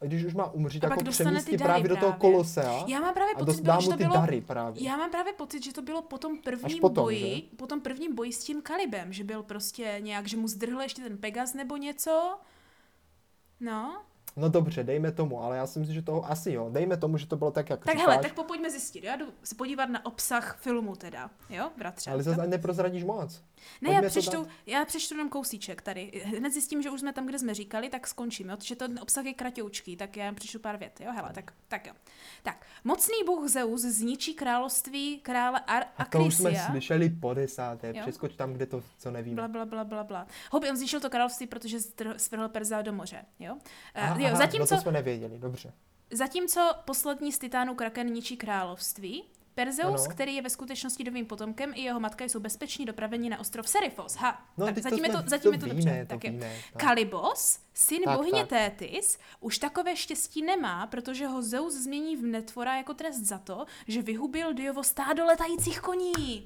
Když už má umřít, A tak ty přemístí dary právě do toho právě. kolosea Já mám právě a pocit, dost, bylo, že to ty bylo... dary právě. Já mám právě pocit, že to bylo po tom prvním potom, boji, po tom prvním boji s tím Kalibem, že byl prostě nějak, že mu zdrhl ještě ten Pegas nebo něco. No. No dobře, dejme tomu, ale já si myslím, že to asi jo. Dejme tomu, že to bylo tak, jak Tak říkáš, hele, tak po- pojďme zjistit. Já jdu se podívat na obsah filmu teda, jo, bratře. ale zase neprozradíš moc. Ne, já pojďme to přečtu, já přečtu jenom kousíček tady. Hned zjistím, že už jsme tam, kde jsme říkali, tak skončím, jo? Protože ten obsah je kratoučký, tak já přečtu pár vět, jo? Hele, tak, tak jo. Tak, mocný bůh Zeus zničí království krále Ar- A to už jsme slyšeli po desáté. Přeskoč tam, kde to, co nevíme. Bla, bla, bla, bla, bla. Houby, on zničil to království, protože strh- svrhl Perza do moře, jo? Aha, Uh, jo, aha, zatímco, no to jsme nevěděli, dobře. Zatímco poslední z titánů Kraken ničí království, Perzeus, Ano. který je ve skutečnosti dovým potomkem, i jeho matka jsou bezpeční dopraveni na ostrov Serifos. Ha, No, tak zatím, to je jsme, to, zatím je to víme, dobře. to tak víme. tak. Kalibos, syn Tak, bohyně tak. Tétis, už takové štěstí nemá, protože ho Zeus změní v netvora jako trest za to, že vyhubil Diovo stádo letajících koní.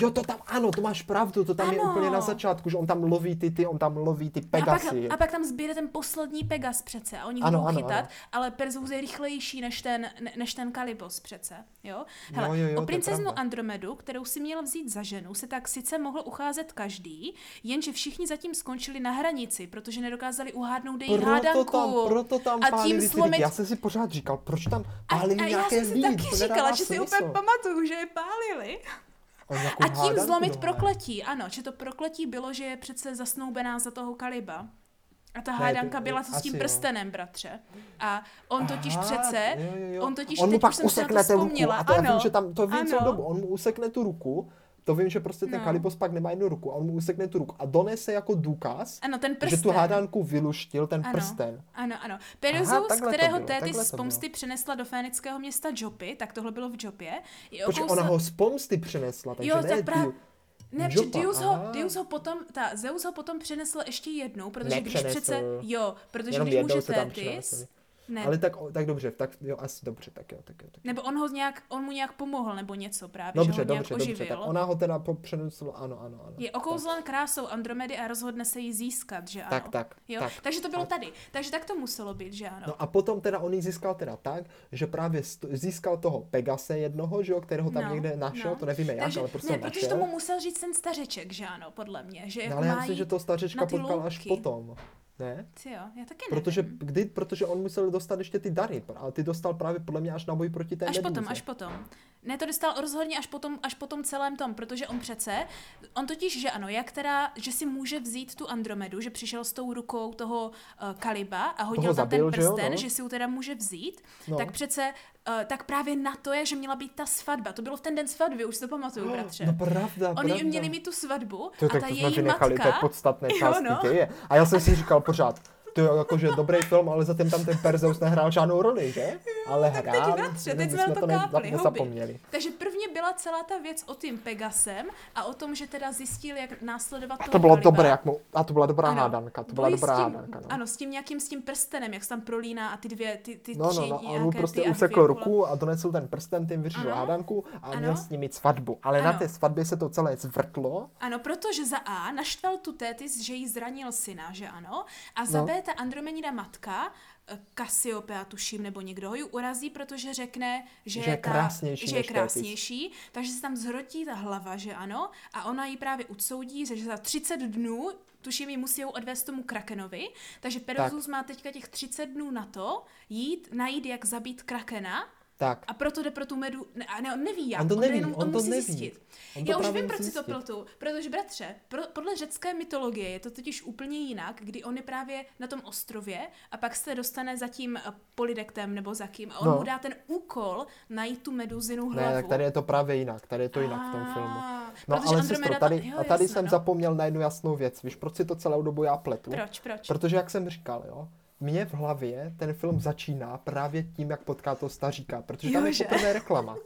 Jo, to tam, ano, to máš pravdu, to tam je Ano. úplně na začátku, že on tam loví ty, ty on tam loví ty A pak, Pegasy. a pak tam sbíre ten poslední Pegas přece a oni ho budou ano, chytat, ano. ale Perzeus je rychlejší než ten, ne, než ten Kalibos přece, jo? Hele, Jo, jo, jo, o je princeznu. Andromedu, kterou si měl vzít za ženu, se tak sice mohl ucházet každý, jenže všichni zatím skončili na hranici, protože nedokázali uhádnout její proto hádanku. tam, proto tam a tím slomit-. Já jsem si pořád říkal, proč tam a, pálili a já nějaké jsem si taky říkala, že si úplně pamatuju, že je pálili. O nějakou A tím zlomit dohle. prokletí, ano, že to prokletí bylo, že je přece zasnoubená za toho Kaliba. A ta Ne, hádanka byla to s tím jo. prstenem, bratře. A on totiž Aha, přece, jo, jo, jo. on totiž, on mu teď pak už jsem si na to usekne tu ruku vzpomněla, a to já ano, vím, že tam, to vím celou ano. dobu, on mu usekne tu ruku, to vím, že prostě ten No. Kalibos pak nemá jednu ruku a on mu usekne tu ruku a donese jako důkaz, Ano, ten prsten. že tu hádanku vyluštil ten Ano. prsten. Ano, ano. To kterého Téty z pomsty přinesla do fénického města Jopy, tak tohle bylo v Jopě. Počkej, ona ho z pomsty přinesla, takže Jo, ne tak právě- tu- Ne, Jopa, protože Dius ho, aha. Dius ho potom, ta Zeus ho potom přinesl ještě jednou, protože když Nepřenesl. přece, jo, protože Jenom když může Tétis. Ne, Ale tak, tak dobře, tak jo, asi dobře, tak jo, tak jo. Tak nebo on ho nějak, on mu nějak pomohl, nebo něco právě, Dobře, že ho nějak dobře, dobře, oživil. tak ona ho teda přenesla, ano, ano, ano. Je okouzlen krásou Andromedy a rozhodne se jí získat, že ano? Tak, tak, Jo? tak. Takže to bylo tady. Takže tak to muselo být, že ano? No a potom teda on ji získal teda tak, že právě získal toho Pegase jednoho, že jo, kterého tam No, někde našel, no. to nevíme jak, Takže, ale prostě ne, ho protože našel. tomu musel říct ten stařeček, že ano, podle mě. Že no, jako ale já myslím, že to stařečka potkal až potom. Ne? Ty jo, já taky Protože, nevím. kdy, protože on musel dostat ještě ty dary, a ty dostal právě podle mě až na boj proti té Až meduze. potom, až potom. Ne, to dostal rozhodně až potom, až potom celém tom, protože on přece, on totiž, že ano, jak teda, že si může vzít tu Andromedu, že přišel s tou rukou toho uh, Kaliba a hodil Toho tam zabil, ten že jo, prsten, no. že si ji teda může vzít, No. tak přece, uh, tak právě na to je, že měla být ta svatba. To bylo v ten den svatby, už si to pamatuju, [GASPS] bratře. No pravda, Oni pravda. měli mít tu svatbu To, a tak ta to jsme její vynechali, matka... to je podstatné [LAUGHS] Jo, části no. děje. A já jsem si říkal pořád, to je jakože dobrý film, ale zatím tam ten Perzeus nehrál žádnou roli, že? Ale tak teď, hrál, bratře, jenom teď jsme na to kápli, nezapomněli. Takže prvně byla celá ta věc o tím Pegasem a o tom, že teda zjistil, jak následovat A to bylo dobré, jak mu, a to byla dobrá Ano. hádanka, to byla dobrá tím, hádanka. No. Ano, s tím nějakým s tím prstenem, jak se tam prolíná a ty dvě, ty, ty No, tři no, no, on nějaké mu prostě usekl ruku a donesl ten prsten, tím vyřešil hádanku a Ano. měl s ním mít svatbu. Ale na Ano. té svatbě se to celé zvrtlo. Ano, protože za A naštval tu Tétis, že jí zranil syna, že ano? A za No. B ta Andromenida matka, eh, Cassiopeia tuším, nebo někdo ho ji urazí, protože řekne, že, Že je ta, krásnější že je krásnější, takže se tam zhrotí ta hlava, že ano? A ona ji právě udsoudí, že za 30 dnů tuším, ji musí odvést tomu Krakenovi, takže Pegasus má teďka těch 30 dnů na to jít, najít, jak zabít Krakena, Tak. a proto jde pro tu medu, ne, ne on neví jak, On to neví, jenom, on to musí neví. zjistit. On to Já už vím, proč si to plotu, protože bratře, pro, podle řecké mytologie je to totiž úplně jinak, kdy on je právě na tom ostrově a pak se dostane za tím eh, polidektem nebo za kým a on No. mu dá ten úkol najít tu meduzinu Ne, hlavu. tak tady je to právě jinak, tady je to jinak v tom Ah, filmu. protože No ale Andromeda sestro, to- tady, jo, a tady jasno, jsem no. zapomněl na jednu jasnou věc. Víš, proč si to celou dobu já pletu? Proč, proč? Protože jak jsem říkal, jo, mně v hlavě ten film začíná právě tím, jak potká toho staříka, protože tam je poprvé reklama.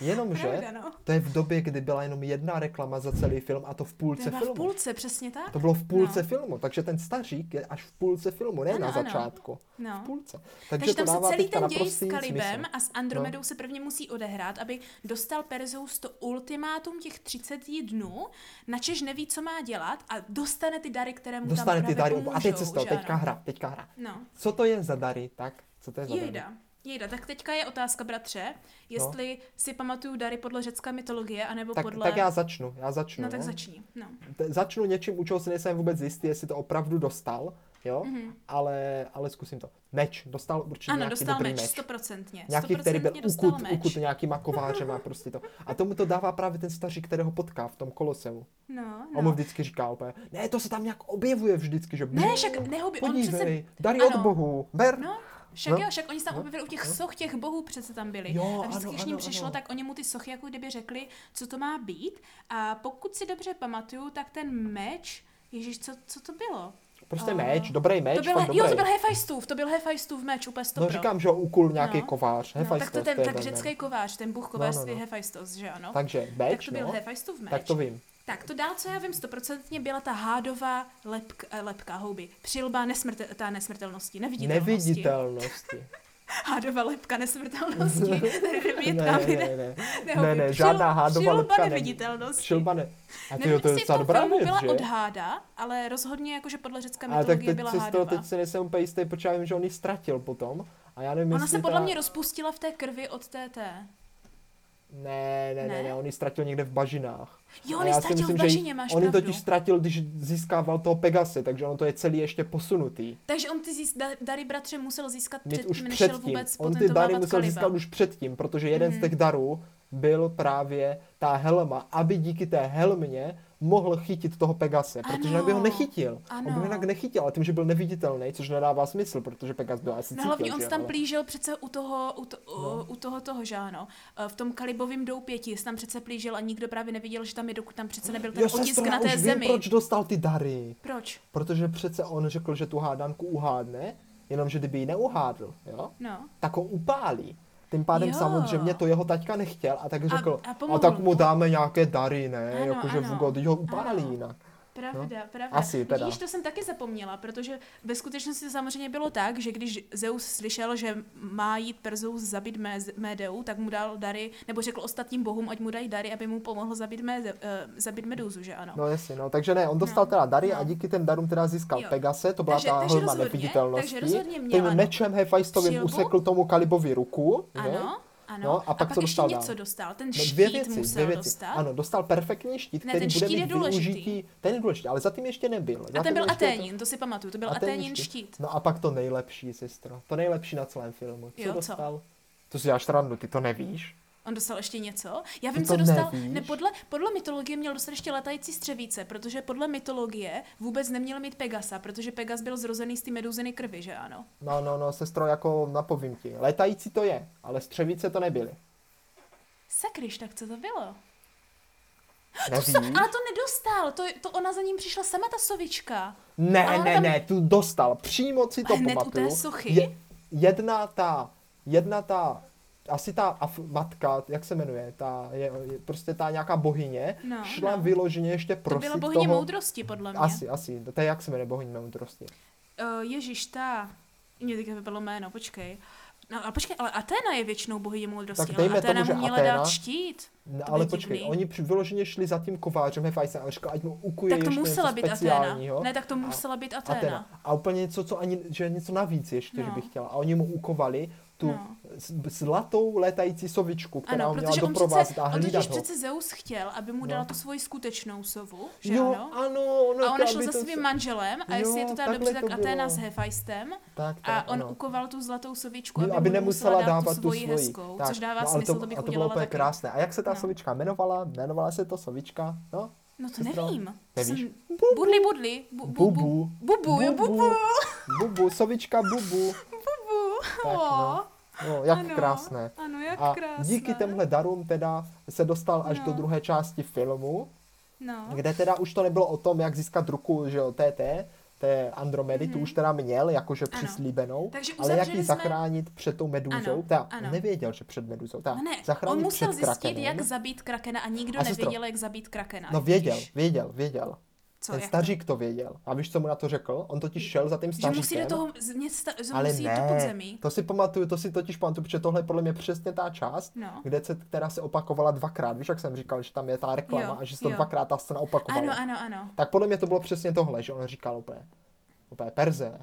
Jenomže Pravda, no. to je v době, kdy byla jenom jedna reklama za celý film a to v půlce byla filmu. v půlce, přesně tak? To bylo v půlce No. filmu, takže ten stařík je až v půlce filmu, ne Ano, na ano. začátku. No. V půlce. Takže, Takže to tam se celý ten děj s Kalibem smysl. a s Andromedou se prvně musí odehrát, aby dostal Perzeus to ultimátum těch 30 dnů, načež neví, co má dělat a dostane ty dary, které mu Dostane tam ty dary. pomůžou, A teď se že teďka ano? hra, teďka hra. No, Co to je za dary, tak? Co to je za dary? Jejda. Tak teďka je otázka, bratře, jestli si pamatuju dary podle řecké mytologie, anebo No. Tak, podle... tak já začnu, já začnu. No tak jo. začni, no. Te- začnu něčím, u čeho si nejsem vůbec jistý, jestli to opravdu dostal, jo, Mhm. ale, ale zkusím to. Meč, dostal určitě Ano, nějaký dostal dobrý meč, meč. stoprocentně. Nějaký, který byl ukut, meč. ukut nějakýma kovářema, prostě to. A tomu to dává právě ten staří, kterého potká v tom koloseu. No, On mu no. vždycky říká úplně, ne, to se tam nějak objevuje vždycky, že Ne, však nehoby, on přece... dary ano. od bohu, ber. No, však No. jo, však oni se tam objevili u těch soch těch bohů přece tam byli. Jo, a vždycky, ano, když ním ano, přišlo, ano. tak oni mu ty sochy jako kdyby řekli, co to má být. A pokud si dobře pamatuju, tak ten meč, Ježíš, co, co to bylo? Prostě A- meč, dobrý meč, to byl, jo, to byl Hefajstův, to byl Hefajstův meč, úplně No stopro. říkám, že ukul nějaký No. kovář, no, tak to ten, tak ten řecký kovář, ten bůh No, kovářství no, no. Hefajstos, že ano? Takže tak meč, to byl no, Hefajstův meč. tak to vím. Tak to dál, co já vím, stoprocentně byla ta hádová lepka, eh, lepka houby. Přilba nesmrte, ta nesmrtelnosti, neviditelnosti. Neviditelnosti. [LAUGHS] Hádová lepka nesmrtelnosti. [LAUGHS] Ne, ne, ne, ne. Nehoby. Ne, ne, Přil- žádná hádová přilba lepka ne- neviditelnosti. Šilba ne. A ty, Nevím, to je docela dobrá věc, byla že? od háda, ale rozhodně jakože podle řecké tak mytologie teď, byla si z toho, hádová. teď si nejsem úplně jistý, protože já vím, že on ji ztratil potom. A já nevím, Ona se podle ta... mě rozpustila v té krvi od TT. Ne, ne, ne, Ne? ne, on ji ztratil někde v bažinách. Jo, on ji ztratil myslím, v bažině, máš On ji totiž ztratil, když získával toho Pegasy, takže on to je celý ještě posunutý. Takže on ty zís, da, dary bratře musel získat Mít už předtím, než šel předtím. vůbec On ty dary musel Kaliba. získat už předtím, protože jeden Mhm. z těch darů byl právě ta helma, aby díky té helmě mohl chytit toho Pegase, protože Ano. jinak by ho nechytil. On by Ano. jinak nechytil, ale tím, že byl neviditelný, což nedává smysl, protože Pegas byl asi No cítil, hlavně on tam ale- plížil přece u toho, u, to, No. u toho toho, že ano. Eh, V tom kalibovým doupěti se tam přece plížil a nikdo právě neviděl, že tam je, dokud tam přece nebyl ten Jo, otisk na té už zemi. Vím, proč dostal ty dary. Proč? Protože přece on řekl, že tu hádanku uhádne, jenomže kdyby ji neuhádl, jo, No. tak ho upálí. Tím pádem Jo. samozřejmě to jeho taťka nechtěl a tak řekl, a a, pomohl tak mu dáme nějaké dary, ne, Ano, jakože ano. Ho upálí Ano. jinak. Pravda, pravda. No, asi teda. Vidíš, to jsem taky zapomněla, protože ve skutečnosti to samozřejmě bylo tak, že když Zeus slyšel, že má jít Perzeus zabít mé, Médeu, tak mu dal dary, nebo řekl ostatním bohům, ať mu dají dary, aby mu pomohl zabít, mé, uh, zabít Meduzu, že ano? No jasně, no, takže ne, on dostal teda dary no. a díky těm darům teda získal Jo. Pegase, to byla Takže- ta takže rozhodně, neviditelnosti. takže rozhodně měl, Tím ano. mečem Hefajstovým usekl tomu Kalibovi ruku, že? Ano. No, a pak co ještě dostal něco dál? dostal. Ten No, štít dvě věci, musel dvě věci. dostat. Ano, dostal perfektní štít, Ne, který ten bude štít je mít důležitý. využití. Ten je důležitý, ale zatím ještě nebyl. A ten byl ještě je to- Aténin, to si pamatuju, to byl Aténin Aténin štít. No a pak to nejlepší, sestro. To nejlepší na celém filmu. Co Jo, co? dostal? To si děláš randu, ty to nevíš? On dostal ještě něco? Já vím, to co dostal. nevíš? Ne, podle, podle mytologie měl dostat ještě letající střevíce, protože podle mytologie vůbec neměl mít Pegasa, protože Pegas byl zrozený z té meduziny krvi, že ano? No, no, no, sestro, jako napovím ti. Letající to je, ale střevíce to nebyly. Sakryš, tak co to bylo? [GASPS] Nevíš? Sa, ale to nedostal, to, to ona za ním přišla sama ta sovička. Ne, Ale ne, tam- ne, tu dostal. Přímo si to Hned u té pamatuju. sochy? Je, jedna ta, jedna ta, asi ta af, matka, jak se jmenuje, ta, je, je, prostě ta nějaká bohyně, No, šla no. vyloženě ještě To prosit byla bohyně toho... moudrosti, podle mě. Asi, asi, to je jak se jmenuje bohyně moudrosti. Uh, Ježíš, ta... Mě teďka vypadlo jméno, počkej. No a počkej, ale Aténa je většinou bohyně moudrosti, Tak ale dejme Aténa tomu, že mu měla Aténa- dát štít. No, To ale počkej, divný. oni při, vyloženě šli za tím kovářem Hefajsem a říkal, ať mu ukuje Tak to musela být Aténa. Ne, tak to A- musela být Aténa. Aténa. A úplně něco, co ani, že něco navíc ještě, že No. bych chtěla. A oni mu ukovali tu No. zlatou létající sovičku, která Ano, ho měla on doprovázet a on hlídat ho. přece Zeus chtěl, aby mu No. dala tu svoji skutečnou sovu, že Jo, ano? ano, ono A on šel aby za svým se- manželem a jestli je to Jo, takhle dobře, tak Aténa s Hefajstem Tak, tak, a on ano. ukoval tu zlatou sovičku, Jo, aby, aby mu nemusela dávat tu svoji hezkou, Tak, což dává no, smysl, to, to bych a to bylo úplně krásné. A jak se ta No. sovička jmenovala? Jmenovala se to sovička? No, No to nevím. Nevíš? Jsem... Budli, budli. Bu, bu, bu. Bubu. Bubu, jo, bubu. Bubu, sovička Bubu. Bubu. Tak, no. No, jak ano, krásné. Ano, jak A krásné. díky těmhle darům teda se dostal až No. do druhé části filmu, No. kde teda už to nebylo o tom, jak získat ruku, že jo, TT, té Andromedy, tu už teda měl, jakože Mhm. Ano. přislíbenou, Takže ale jak ji jsme- zachránit před tou meduzou, Ano, teda ano. nevěděl, že před meduzou, teda No ne, zachránit on musel před zjistit, krakenem. jak zabít krakena a nikdo A sestro, nevěděl, jak zabít krakena. No věděl, věděl, věděl. Co, Ten jak stařík to věděl. A víš, co mu na to řekl? On totiž šel za tím Že staříkem. musí do toho města, že ale musí jít do ne, podzemí. to si pamatuju, to si totiž pamatuju, protože tohle je podle mě přesně ta část, No. kde se, která se opakovala dvakrát. Víš, jak jsem říkal, že tam je ta reklama Jo, a že se to jo. dvakrát ta scéna opakovala. Ano, ano, ano. Tak podle mě to bylo přesně tohle, že on říkal úplně, úplně perze,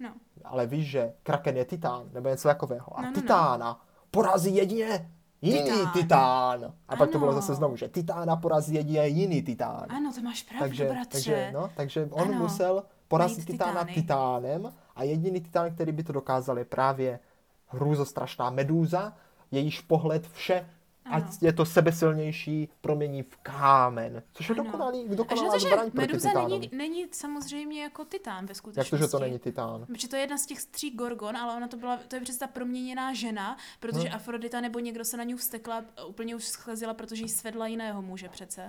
No. ale víš, že Kraken je titán, nebo něco takového. A No, no, no. titána porazí jedině jiný Titán. titán. A pak to bylo zase znovu, že titána porazí jedině jiný titán. Ano, to máš pravdu, takže, bratře. takže, no, takže on Ano. musel porazit Najít titána titány. titánem a jediný titán, který by to dokázal, je právě hrůzostrašná medúza, jejíž pohled vše, Ano. ať je to sebesilnější, promění v kámen. Což je Ano. dokonalý, A že dokonalá to, že zbraň proti Meduza není, není samozřejmě jako titán ve Jak skutečnosti. to, že to není titán? Protože to je jedna z těch tří Gorgon, ale ona to byla, to je přece ta proměněná žena, protože Hm. Afrodita nebo někdo se na ní vstekla, a úplně už schlezila, protože jí svedla jiného muže přece.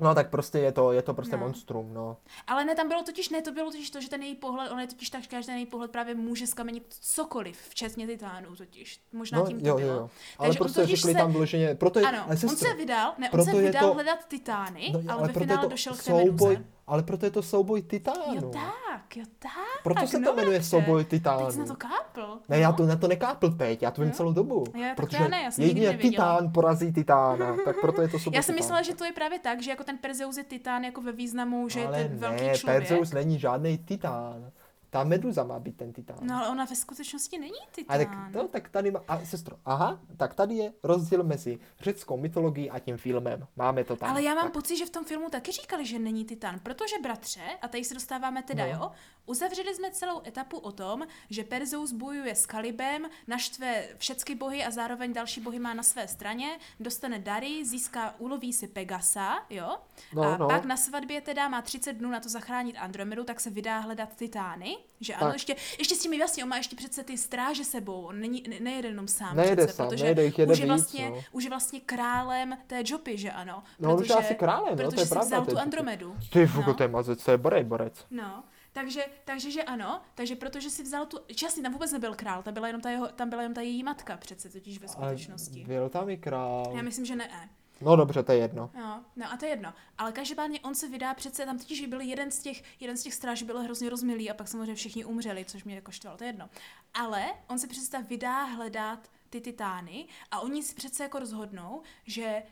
No tak prostě je to, je to prostě No. monstrum, no. Ale ne, tam bylo totiž, ne, to bylo totiž to, že ten její pohled, ona je totiž tak, že ten její pohled právě může skamenit cokoliv, včetně titánů totiž. Možná no tím to jo, bylo. jo, jo. Ale Takže on prostě totiž řekli se- tam vyloženě, proto je, Ano, ale on sestro, se vydal, ne, on se vydal to- hledat titány, no, ale, ve proto je finále to došel k té souboj, meduze. Ale proto je to souboj titánů. Jo tak, jo tak. Proto se no to jmenuje souboj Teď jsi na titánů. to kápl. Ne, já to na to nekápl teď, já to vím celou dobu. Jo, protože já ne, já jsem nikdy jedině titán porazí titána, tak proto je to souboj [LAUGHS] Já jsem titánů. myslela, že to je právě tak, že jako ten Perzeus je titán jako ve významu, že Ale je ten velký ne, člověk. Perzeus není žádný titán. Ta meduza má být ten titán. No ale ona ve skutečnosti není A titán. tak, no, tak tady má, a sestro, aha, tak tady je rozdíl mezi řeckou mytologií a tím filmem. Máme to tam. Ale já mám tak. pocit, že v tom filmu taky říkali, že není titán, protože bratře, a tady se dostáváme teda, No. jo, uzavřeli jsme celou etapu o tom, že Perzeus bojuje s Kalibem, naštve všechny bohy a zároveň další bohy má na své straně, dostane dary, získá, uloví si Pegasa, jo, No, a no. pak na svatbě teda má 30 dnů na to zachránit Andromedu, tak se vydá hledat titány, že ano, Tak. ještě, ještě s tím jasně, on má ještě přece ty stráže sebou, on není, ne, nejede jenom sám Nejede přece, sám, protože nejede, jich jede už je víc, vlastně, no. už je vlastně králem té Jopy, že ano, No, on už je protože, asi králem, no, to protože je si pravda, vzal tu Andromedu. Ty fuko, no. to je mazec, to je borec, borec. No, takže, takže že ano, takže protože si vzal tu, jasně, tam vůbec nebyl král, tam byla jenom ta, jeho, tam byla jenom ta její matka přece, totiž ve skutečnosti. byl tam i král. Já myslím, že ne. No dobře, to je jedno. No, no a to je jedno. Ale každopádně on se vydá přece, tam totiž byl jeden z těch, jeden z těch stráží byl hrozně rozmilý a pak samozřejmě všichni umřeli, což mě jako štvalo, to je jedno. Ale on se přece tam vydá hledat ty titány a oni si přece jako rozhodnou, že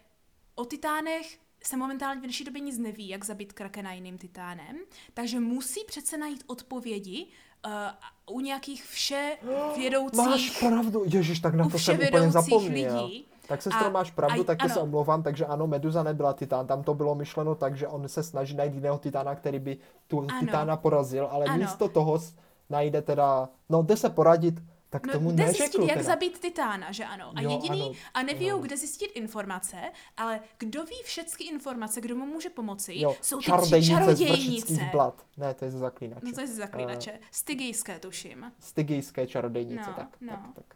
o titánech se momentálně v dnešní době nic neví, jak zabít krakena jiným titánem, takže musí přece najít odpovědi uh, u nějakých vše [GASPS] vědoucích Máš pravdu, ježiš, tak na to jsem úplně zapomněl. lidí. Tak sestro, A- máš pravdu, a- tak to se ano. omlouvám, takže ano, Meduza nebyla titán, tam to bylo myšleno tak, že on se snaží najít jiného titána, který by tu Ano. titána porazil, ale Ano. místo toho najde teda, no jde se poradit, tak No, tomu jde neřekl zjistit, jak teda. zabít titána, že ano. A Jo, jediný, ano, a neví, ano. kde zjistit informace, ale kdo ví všechny informace, kdo mu může pomoci, Jo, jsou ty tři čarodějnice. blad. Ne, to je ze zaklínače. No to je ze Eh, zaklínače. Stygijské, tuším. Stygijské čarodejnice, No, tak, no. tak, tak.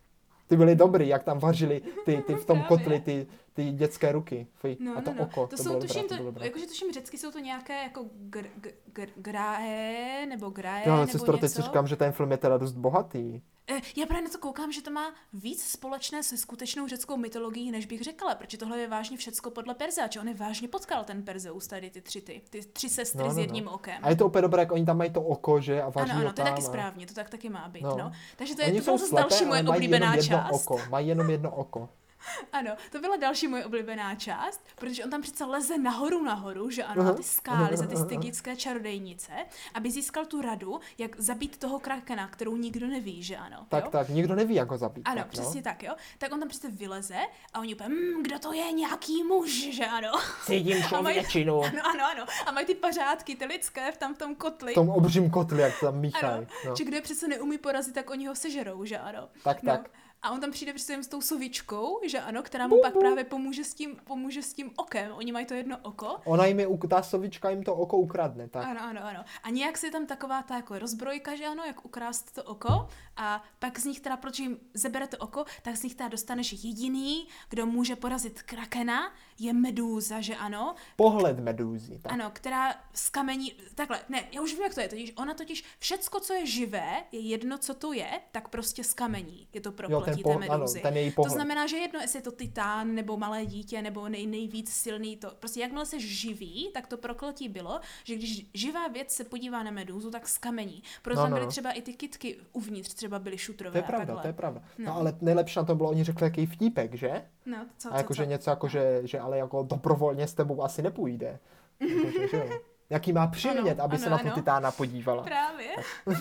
Ty byly dobrý, jak tam vařili ty, ty v tom kotli ty, ty dětské ruky. Fuj. No, a to no, no. oko, to, to, jsou, tuším, dobré, to to, jakože tuším řecky jsou to nějaké jako gr, gr, gr, grae, nebo grae, Jo, ale nebo sestro, teď si něco. říkám, že ten film je teda dost bohatý. Eh, Já právě na to koukám, že to má víc společné se skutečnou řeckou mytologií, než bych řekla, protože tohle je vážně všecko podle Perzeače. On je vážně potkal ten Perzeus, tady ty tři, ty, ty tři sestry No, no, s no. jedním okem. A je to úplně dobré, jak oni tam mají to oko, že? A Ano, ano, to je taky a... správně, to tak taky má být, No. no. Takže to je Oni to jsou slepé, další moje oblíbená část. oko. Mají jenom jedno oko. [LAUGHS] Ano, to byla další moje oblíbená část, protože on tam přece leze nahoru nahoru, že ano, Aha. na ty skály, za ty stygické čarodejnice, aby získal tu radu, jak zabít toho krakena, kterou nikdo neví, že ano. Tak, jo? tak, nikdo neví, jak ho zabít. Ano, tak, no. přesně tak, jo. Tak on tam přece vyleze a oni úplně, mmm, kdo to je, nějaký muž, že ano. Cítím [LAUGHS] A mají- člověčinu. Ano, ano, ano. A mají ty pařádky, ty lidské v tam v tom kotli. V tom obřím kotli, jak tam míchají. Ano, No. že kdo je přece neumí porazit, tak oni ho sežerou, že ano. Tak, no. tak. A on tam přijde prostě s tou sovičkou, že ano, která mu pak právě pomůže s tím, pomůže s tím okem. Oni mají to jedno oko. Ona jim je, ta sovička jim to oko ukradne, tak. Ano, ano, ano. A nějak si tam taková ta jako rozbrojka, že ano, jak ukrást to oko. A pak z nich teda, protože jim zabere to oko, tak z nich teda dostaneš jediný, kdo může porazit krakena, je medúza, že ano. Pohled medúzy. Tak. Ano, která z kamení, takhle, ne, já už vím, jak to je, totiž ona totiž, všecko, co je živé, je jedno, co to je, tak prostě z kamení je to prokletí ten té po- ano, medúzy. ten její to pohled. znamená, že jedno, jestli je to titán, nebo malé dítě, nebo nej, nejvíc silný, to prostě jakmile se živí, tak to prokletí bylo, že když živá věc se podívá na medúzu, tak z kamení. Proto No, tam no, byly no. třeba i ty kitky uvnitř, třeba byly šutrové To je pravda, takhle. to je pravda. No. No. ale nejlepší na tom bylo, oni řekli jaký vtípek, že? No, co, A jakože co, co? něco jako, že, že ale jako dobrovolně s tebou asi nepůjde. Jakože, že jo. Jaký má přimět, Ano, aby se ano, na tu ano. titána podívala. Právě. [LAUGHS]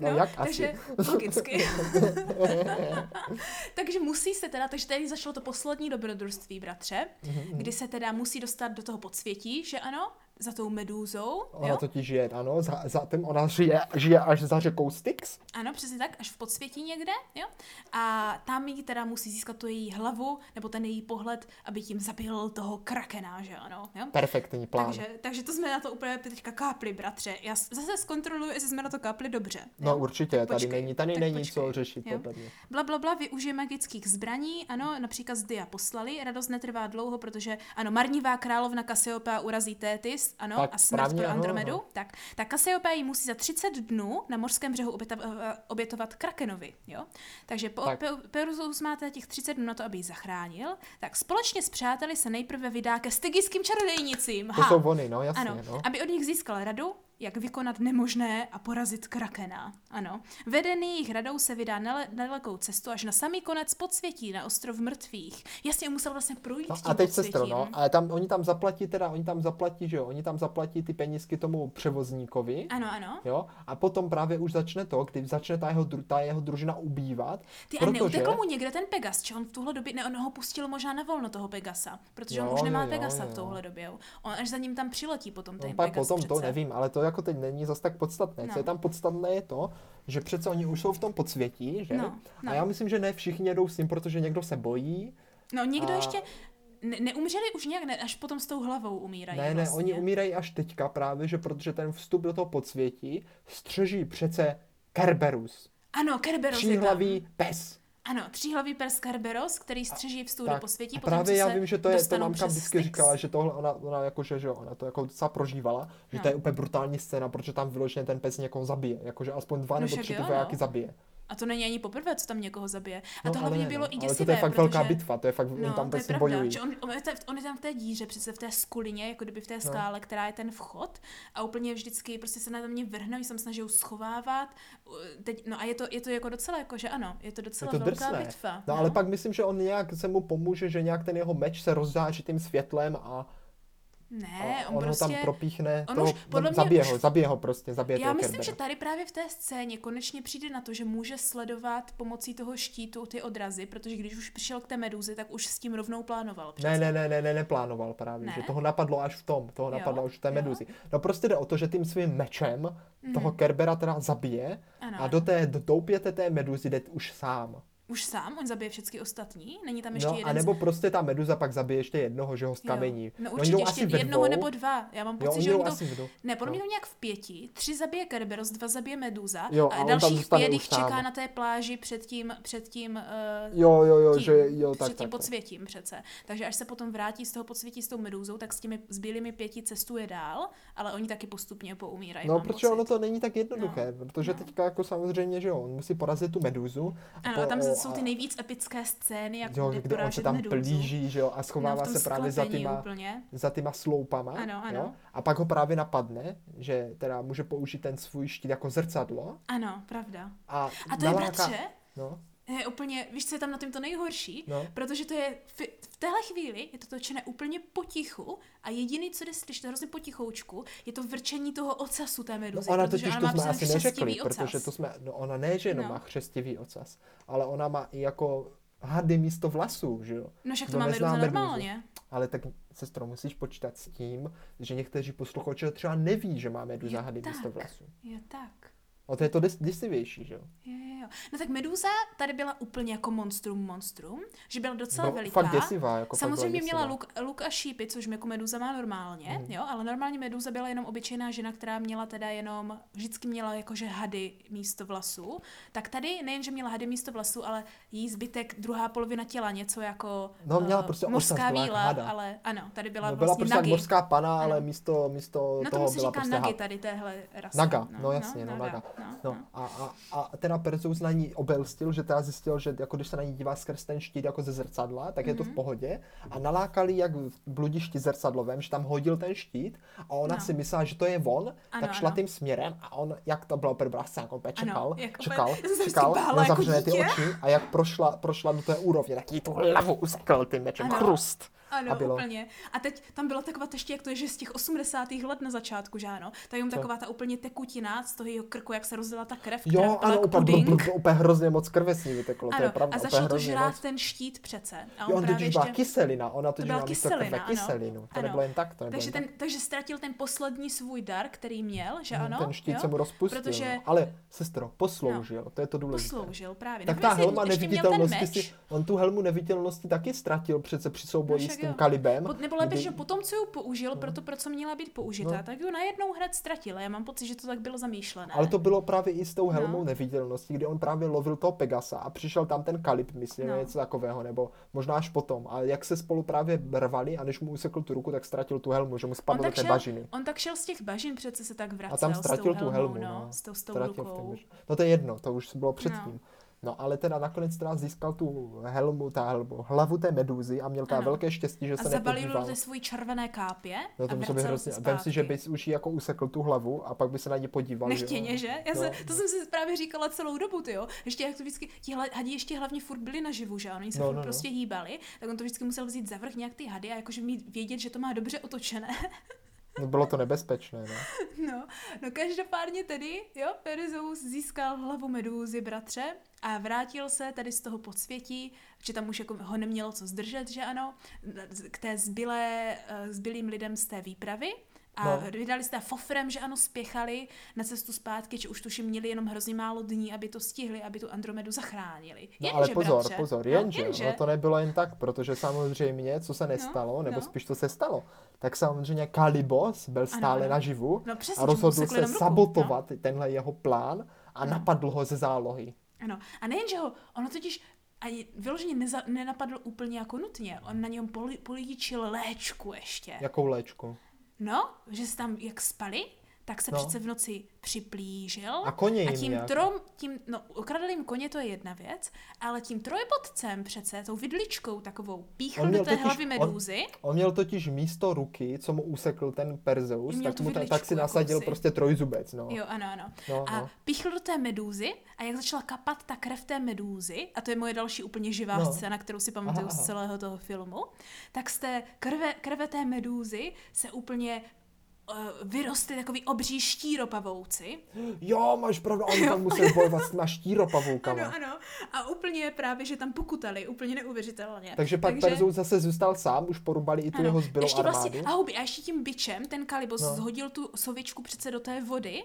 No, jak asi? takže logicky. [LAUGHS] takže musí se teda, takže tady začalo to poslední dobrodružství, bratře, Mhm, kdy se teda musí dostat do toho podsvětí, že ano, za tou medúzou, Ona jo? totiž žije, ano, za, za tím ona žije, žije až za řekou Styx. Ano, přesně tak, až v podsvětí někde, jo? A tam jí teda musí získat tu její hlavu, nebo ten její pohled, aby tím zabil toho krakena, že ano, jo? Perfektní plán. Takže, takže to jsme na to úplně teďka kápli, bratře. Já zase zkontroluji, jestli jsme na to kápli dobře. No jo? určitě, tady počkej, není, tady tak není počkej, co řešit, jo. podle mě. Bla, bla, bla, využije magických zbraní, ano, například z Dia poslali, radost netrvá dlouho, protože, ano, marnivá královna Cassiopeia urazí Tétis, ano, Tak, a smrt správně, pro ano, Andromedu, ano. tak, tak Cassiopeia jí musí za 30 dnů na mořském břehu obětovat, obětovat Krakenovi, jo. Takže po, Tak. Pe, Peruzous máte těch 30 dnů na to, aby ji zachránil, tak společně s přáteli se nejprve vydá ke stygijským čarodejnicím. To jsou vony, no jasně, Ano, no. aby od nich získal radu, jak vykonat nemožné a porazit krakena. Ano. Vedený jejich radou se vydá na dalekou cestu až na samý konec podsvětí, na ostrov mrtvých. Jasně, musel vlastně projít No, a teď podsvětím. sestro, no, ale tam, oni tam zaplatí teda, oni tam zaplatí, že jo, oni tam zaplatí ty penízky tomu převozníkovi, Ano, ano. jo, a potom právě už začne to, kdy začne ta jeho, ta jeho družina ubývat, Ty a protože... neutekl mu někde ten Pegas, či on v tuhle době, ne, on ho pustil možná na volno toho Pegasa, protože on Jo, už nemá jo, jo, Pegasa jo. v touhle době. jo. On až za ním tam přiletí potom ten No, Pegas potom přece. to nevím, ale to jako teď není zas tak podstatné. Co No. je tam podstatné je to, že přece oni už jsou v tom podsvětí, že? No, no. A já myslím, že ne všichni jedou s ním, protože někdo se bojí. No někdo A- ještě, ne, neumřeli už nějak, ne, až potom s tou hlavou umírají Ne, ne, vlastně. oni umírají až teďka právě, že protože ten vstup do toho podsvětí střeží přece Kerberus, Ano, Kerberos je tam. pes. Ano, tříhlavý pers Kerberos, který střeží vstup do Tak, posvětí, a potom právě já se vím, že to je, to mamka vždycky Styx. říkala, že tohle ona, ona jakože, že ona to jako docela prožívala, že No. to je úplně brutální scéna, protože tam vyloženě ten pes někoho zabije, jakože aspoň dva No nebo tři ty no. vojáky zabije. A to není ani poprvé, co tam někoho zabije. A No, to ale hlavně ne, bylo no. i Ale děsivé, to je fakt protože... velká bitva, to je fakt, No, tam to prostě pravda, bojují. že on, on, je on je tam v té díře, přece v té skulině, jako kdyby v té skále, která je ten vchod a úplně vždycky prostě se na mě vrhnou, jsem snaží schovávat. Teď, no a je to, je to jako docela, jako že ano, je to docela Je to velká drsné. bitva. No ale pak myslím, že on nějak se mu pomůže, že nějak ten jeho meč se rozzáří tím světlem a, Ne, on, on prostě... ho tam propíchne, on toho, už- podle mě zabije už- ho, zabije ho prostě, zabije Já myslím, Kerbera. že tady právě v té scéně konečně přijde na to, že může sledovat pomocí toho štítu ty odrazy, protože když už přišel k té meduzi, tak už s tím rovnou plánoval. Přece. Ne, ne, ne, ne, ne, neplánoval právě, Ne? že toho napadlo až v tom, toho Jo, napadlo až v té jo. meduzi. No prostě jde o to, že tím svým mečem toho Kerbera teda zabije Ano, a do té do doupěte té meduzy jde už sám. Už sám, on zabije všechny ostatní? Není tam ještě No jeden a z- nebo prostě ta meduza pak zabije ještě jednoho, že ho skamení. Jo. No určitě jdou ještě jednoho nebo dva. Já mám Jo, pocit, oni že oni to... asi v dvou. Ne, podle mě No. to nějak v pěti. Tři zabije Kerberos, dva zabije Meduza Jo, a, a on dalších pět jich čeká na té pláži před tím, před tím, uh, Jo, jo, jo, tím, že jo, tak, před tím tak, tak. podsvětím přece. Takže až se potom vrátí z toho podsvětí s tou Meduzou, tak s těmi zbylými pěti cestuje dál, ale oni taky postupně poumírají. No, protože ono to není tak jednoduché, protože no. teďka jako samozřejmě, že jo, on musí porazit tu meduzu. Ano, tam jsou ty nejvíc epické scény, jak jo, kde on se tam plíží, že jo, a no, schovává tom se právě za týma, úplně. za týma sloupama. Ano, ano. Jo? A pak ho právě napadne, že teda může použít ten svůj štít jako zrcadlo Ano, pravda. a, A to je, naláká- bratře, No, je úplně, víš, co je tam na tom to nejhorší? No. Protože to je, v, v téhle chvíli je to točené úplně potichu a jediný, co jde slyšet, to je hrozně potichoučku, je to vrčení toho ocasu té no meduzy, ona protože totiž ona to má jsme asi neřekli, ocas. protože to jsme, no ona ne, že jenom No. má chřestivý ocas, ale ona má i jako hady místo vlasů, že jo. No však to má meduza meduzu? normálně. Ale tak, sestro, musíš počítat s tím, že někteří posluchači třeba neví, že má meduza hady tak. místo vlasů. Je tak. A to je to děsivější, že jo. Jo. No tak Meduza tady byla úplně jako monstrum monstrum, že byla docela Bylo veliká. fakt děsivá, jako fakt byla Samozřejmě měla děsivá. luk, luk a šípy, což jako Meduza má normálně, Mhm. jo, ale normálně Meduza byla jenom obyčejná žena, která měla teda jenom, vždycky měla jakože hady místo vlasů. Tak tady nejenže měla hady místo vlasů, ale jí zbytek, druhá polovina těla, něco jako No, měla eh, prostě mořská byla víla, hada. ale ano, tady byla No, byla vlastně prostě nagi. mořská pana, ale Ano. místo, místo No toho tomu se byla říká prostě nagi tady téhle rasy. Naga, no jasně, no, naga, naga. No, No no. a, a, a teda Perseus na ní obelstil, že teda zjistil, že jako když se na ní dívá skrz ten štít jako ze zrcadla, tak je to v Mhm. pohodě a nalákali jak v bludišti zrcadlovém, že tam hodil ten štít a ona No. si myslela, že to je on, Ano, tak šla ano. tím směrem a on, jak to bylo opět brásce, jako opět Ano, čekal, jak opět- čekal, [LAUGHS] čekal, bála jako nezavřené ty dítě. oči a jak prošla, prošla do té úrovně, tak jí tu hlavu usekl tím mečem, Ano. Ano, A bylo- úplně. A teď tam byla taková ještě, jak to je, že z těch 80. let na začátku, že ano, tak Co? taková ta úplně tekutina z toho jeho krku, jak se rozdělila ta krev, Jo, která byla ano, úplně, puding. úplně, úplně hrozně moc krve s ní vyteklo, to je Ano, pravda, a začal to žrát moc. ten štít přece. A on, Jo, on právě ještě... byla kyselina, ona byla měla místo krve kyselina, ano. kyselinu. To Ano. nebylo jen tak, to takže, ten, tak. takže ztratil ten poslední svůj dar, který měl, že Mhm, ano? Ten štít se mu rozpustil. Protože- no. Ale sestro, posloužil, to je to důležité. Posloužil právě. Tak ta helma neviditelnosti on tu helmu neviditelnosti taky ztratil přece při souboji No s tím jo. kalibem. Po- Nebo lépe, kdy- že potom, co ji použil, proto, pro co měla být použita, No. tak ji najednou hned ztratil. Já mám pocit, že to tak bylo zamýšlené. Ale to bylo právě i s tou helmou No. neviditelnosti, kdy on právě lovil toho Pegasa a přišel tam ten kalib, myslím, No. něco takového, nebo možná až potom. A jak se spolu právě rvali a než mu usekl tu ruku, tak ztratil tu helmu, že mu spadl do té šel- bažiny. On tak šel z těch bažin, přece se tak vracel A tam ztratil tu helmu, no, no. s tou, s tou rukou. No to je jedno, to už bylo předtím. No. No ale teda nakonec teda získal tu helmu, ta helmu, hlavu té medúzy a měl Ano. velké štěstí, že A se nepodíval. té svojí červené kápě No a to být vracel hrozně, vem si, že bys už jako usekl tu hlavu a pak by se na ně podíval. Nechtěně, že? Já No. se, to jsem si právě říkala celou dobu, ty jo. Ještě jak to vždycky, ti hadi ještě hlavně furt byli naživu, že oni se No, furt no, no. prostě hýbali, tak on to vždycky musel vzít za vrch nějak ty hady a jakože mít vědět, že to má dobře otočené. [LAUGHS] No, bylo to nebezpečné, no. [LAUGHS] No, no každopádně tedy, jo, Perseus získal hlavu medúzy, bratře, a vrátil se tady z toho podsvětí, že tam už jako ho nemělo co zdržet, že ano, k té zbylé, eh, zbylým lidem z té výpravy. A No. no. vydali teda fofrem, že ano, spěchali na cestu zpátky, že už tuším měli jenom hrozně málo dní, aby to stihli, aby tu Andromedu zachránili. No ale pozor, bratře, pozor, no, jenže, jenže no, to nebylo jen tak, protože samozřejmě, co se nestalo, nebo no. spíš co se stalo, tak samozřejmě Kalibos byl stále ano. naživu No přesně, a rozhodl se ruku, sabotovat tenhle jeho plán a No. napadl ho ze zálohy. Ano. A nejen, že ho, ono totiž ani vyloženě neza, nenapadl úplně jako nutně. On na něm poli, políčil léčku ještě. Jakou léčku? No, že se tam jak spali, tak se No. přece v noci připlížil. A koně a jim tím jak? trom, tím, no, ukradl jim koně, to je jedna věc, ale tím trojbodcem přece, tou vidličkou takovou, píchl On do té totiž- hlavy on- medúzy. On měl totiž místo ruky, co mu usekl ten Perzeus, tak, mu ten, tak si nasadil jakousi. prostě trojzubec, no. Jo, ano, ano. No, a no. píchl do té medúzy a jak začala kapat ta krev té medúzy, a to je moje další úplně živá No. scéna, kterou si pamatuju Aha, z aha. celého toho filmu, tak z té krve, krve té medúzy se úplně vyrostly takový obří štíropavouci. Jo, máš pravdu, on tam [LAUGHS] musel bojovat s těma štíropavoukama. Ano, ano. A úplně právě, že tam pokutali, úplně neuvěřitelně. Takže pak Perzeus zase zůstal sám, už porubali i tu jeho zbylou ještě armádu. vlastně, a huby, a ještě tím bičem ten Kalibos no. zhodil tu sovičku přece do té vody,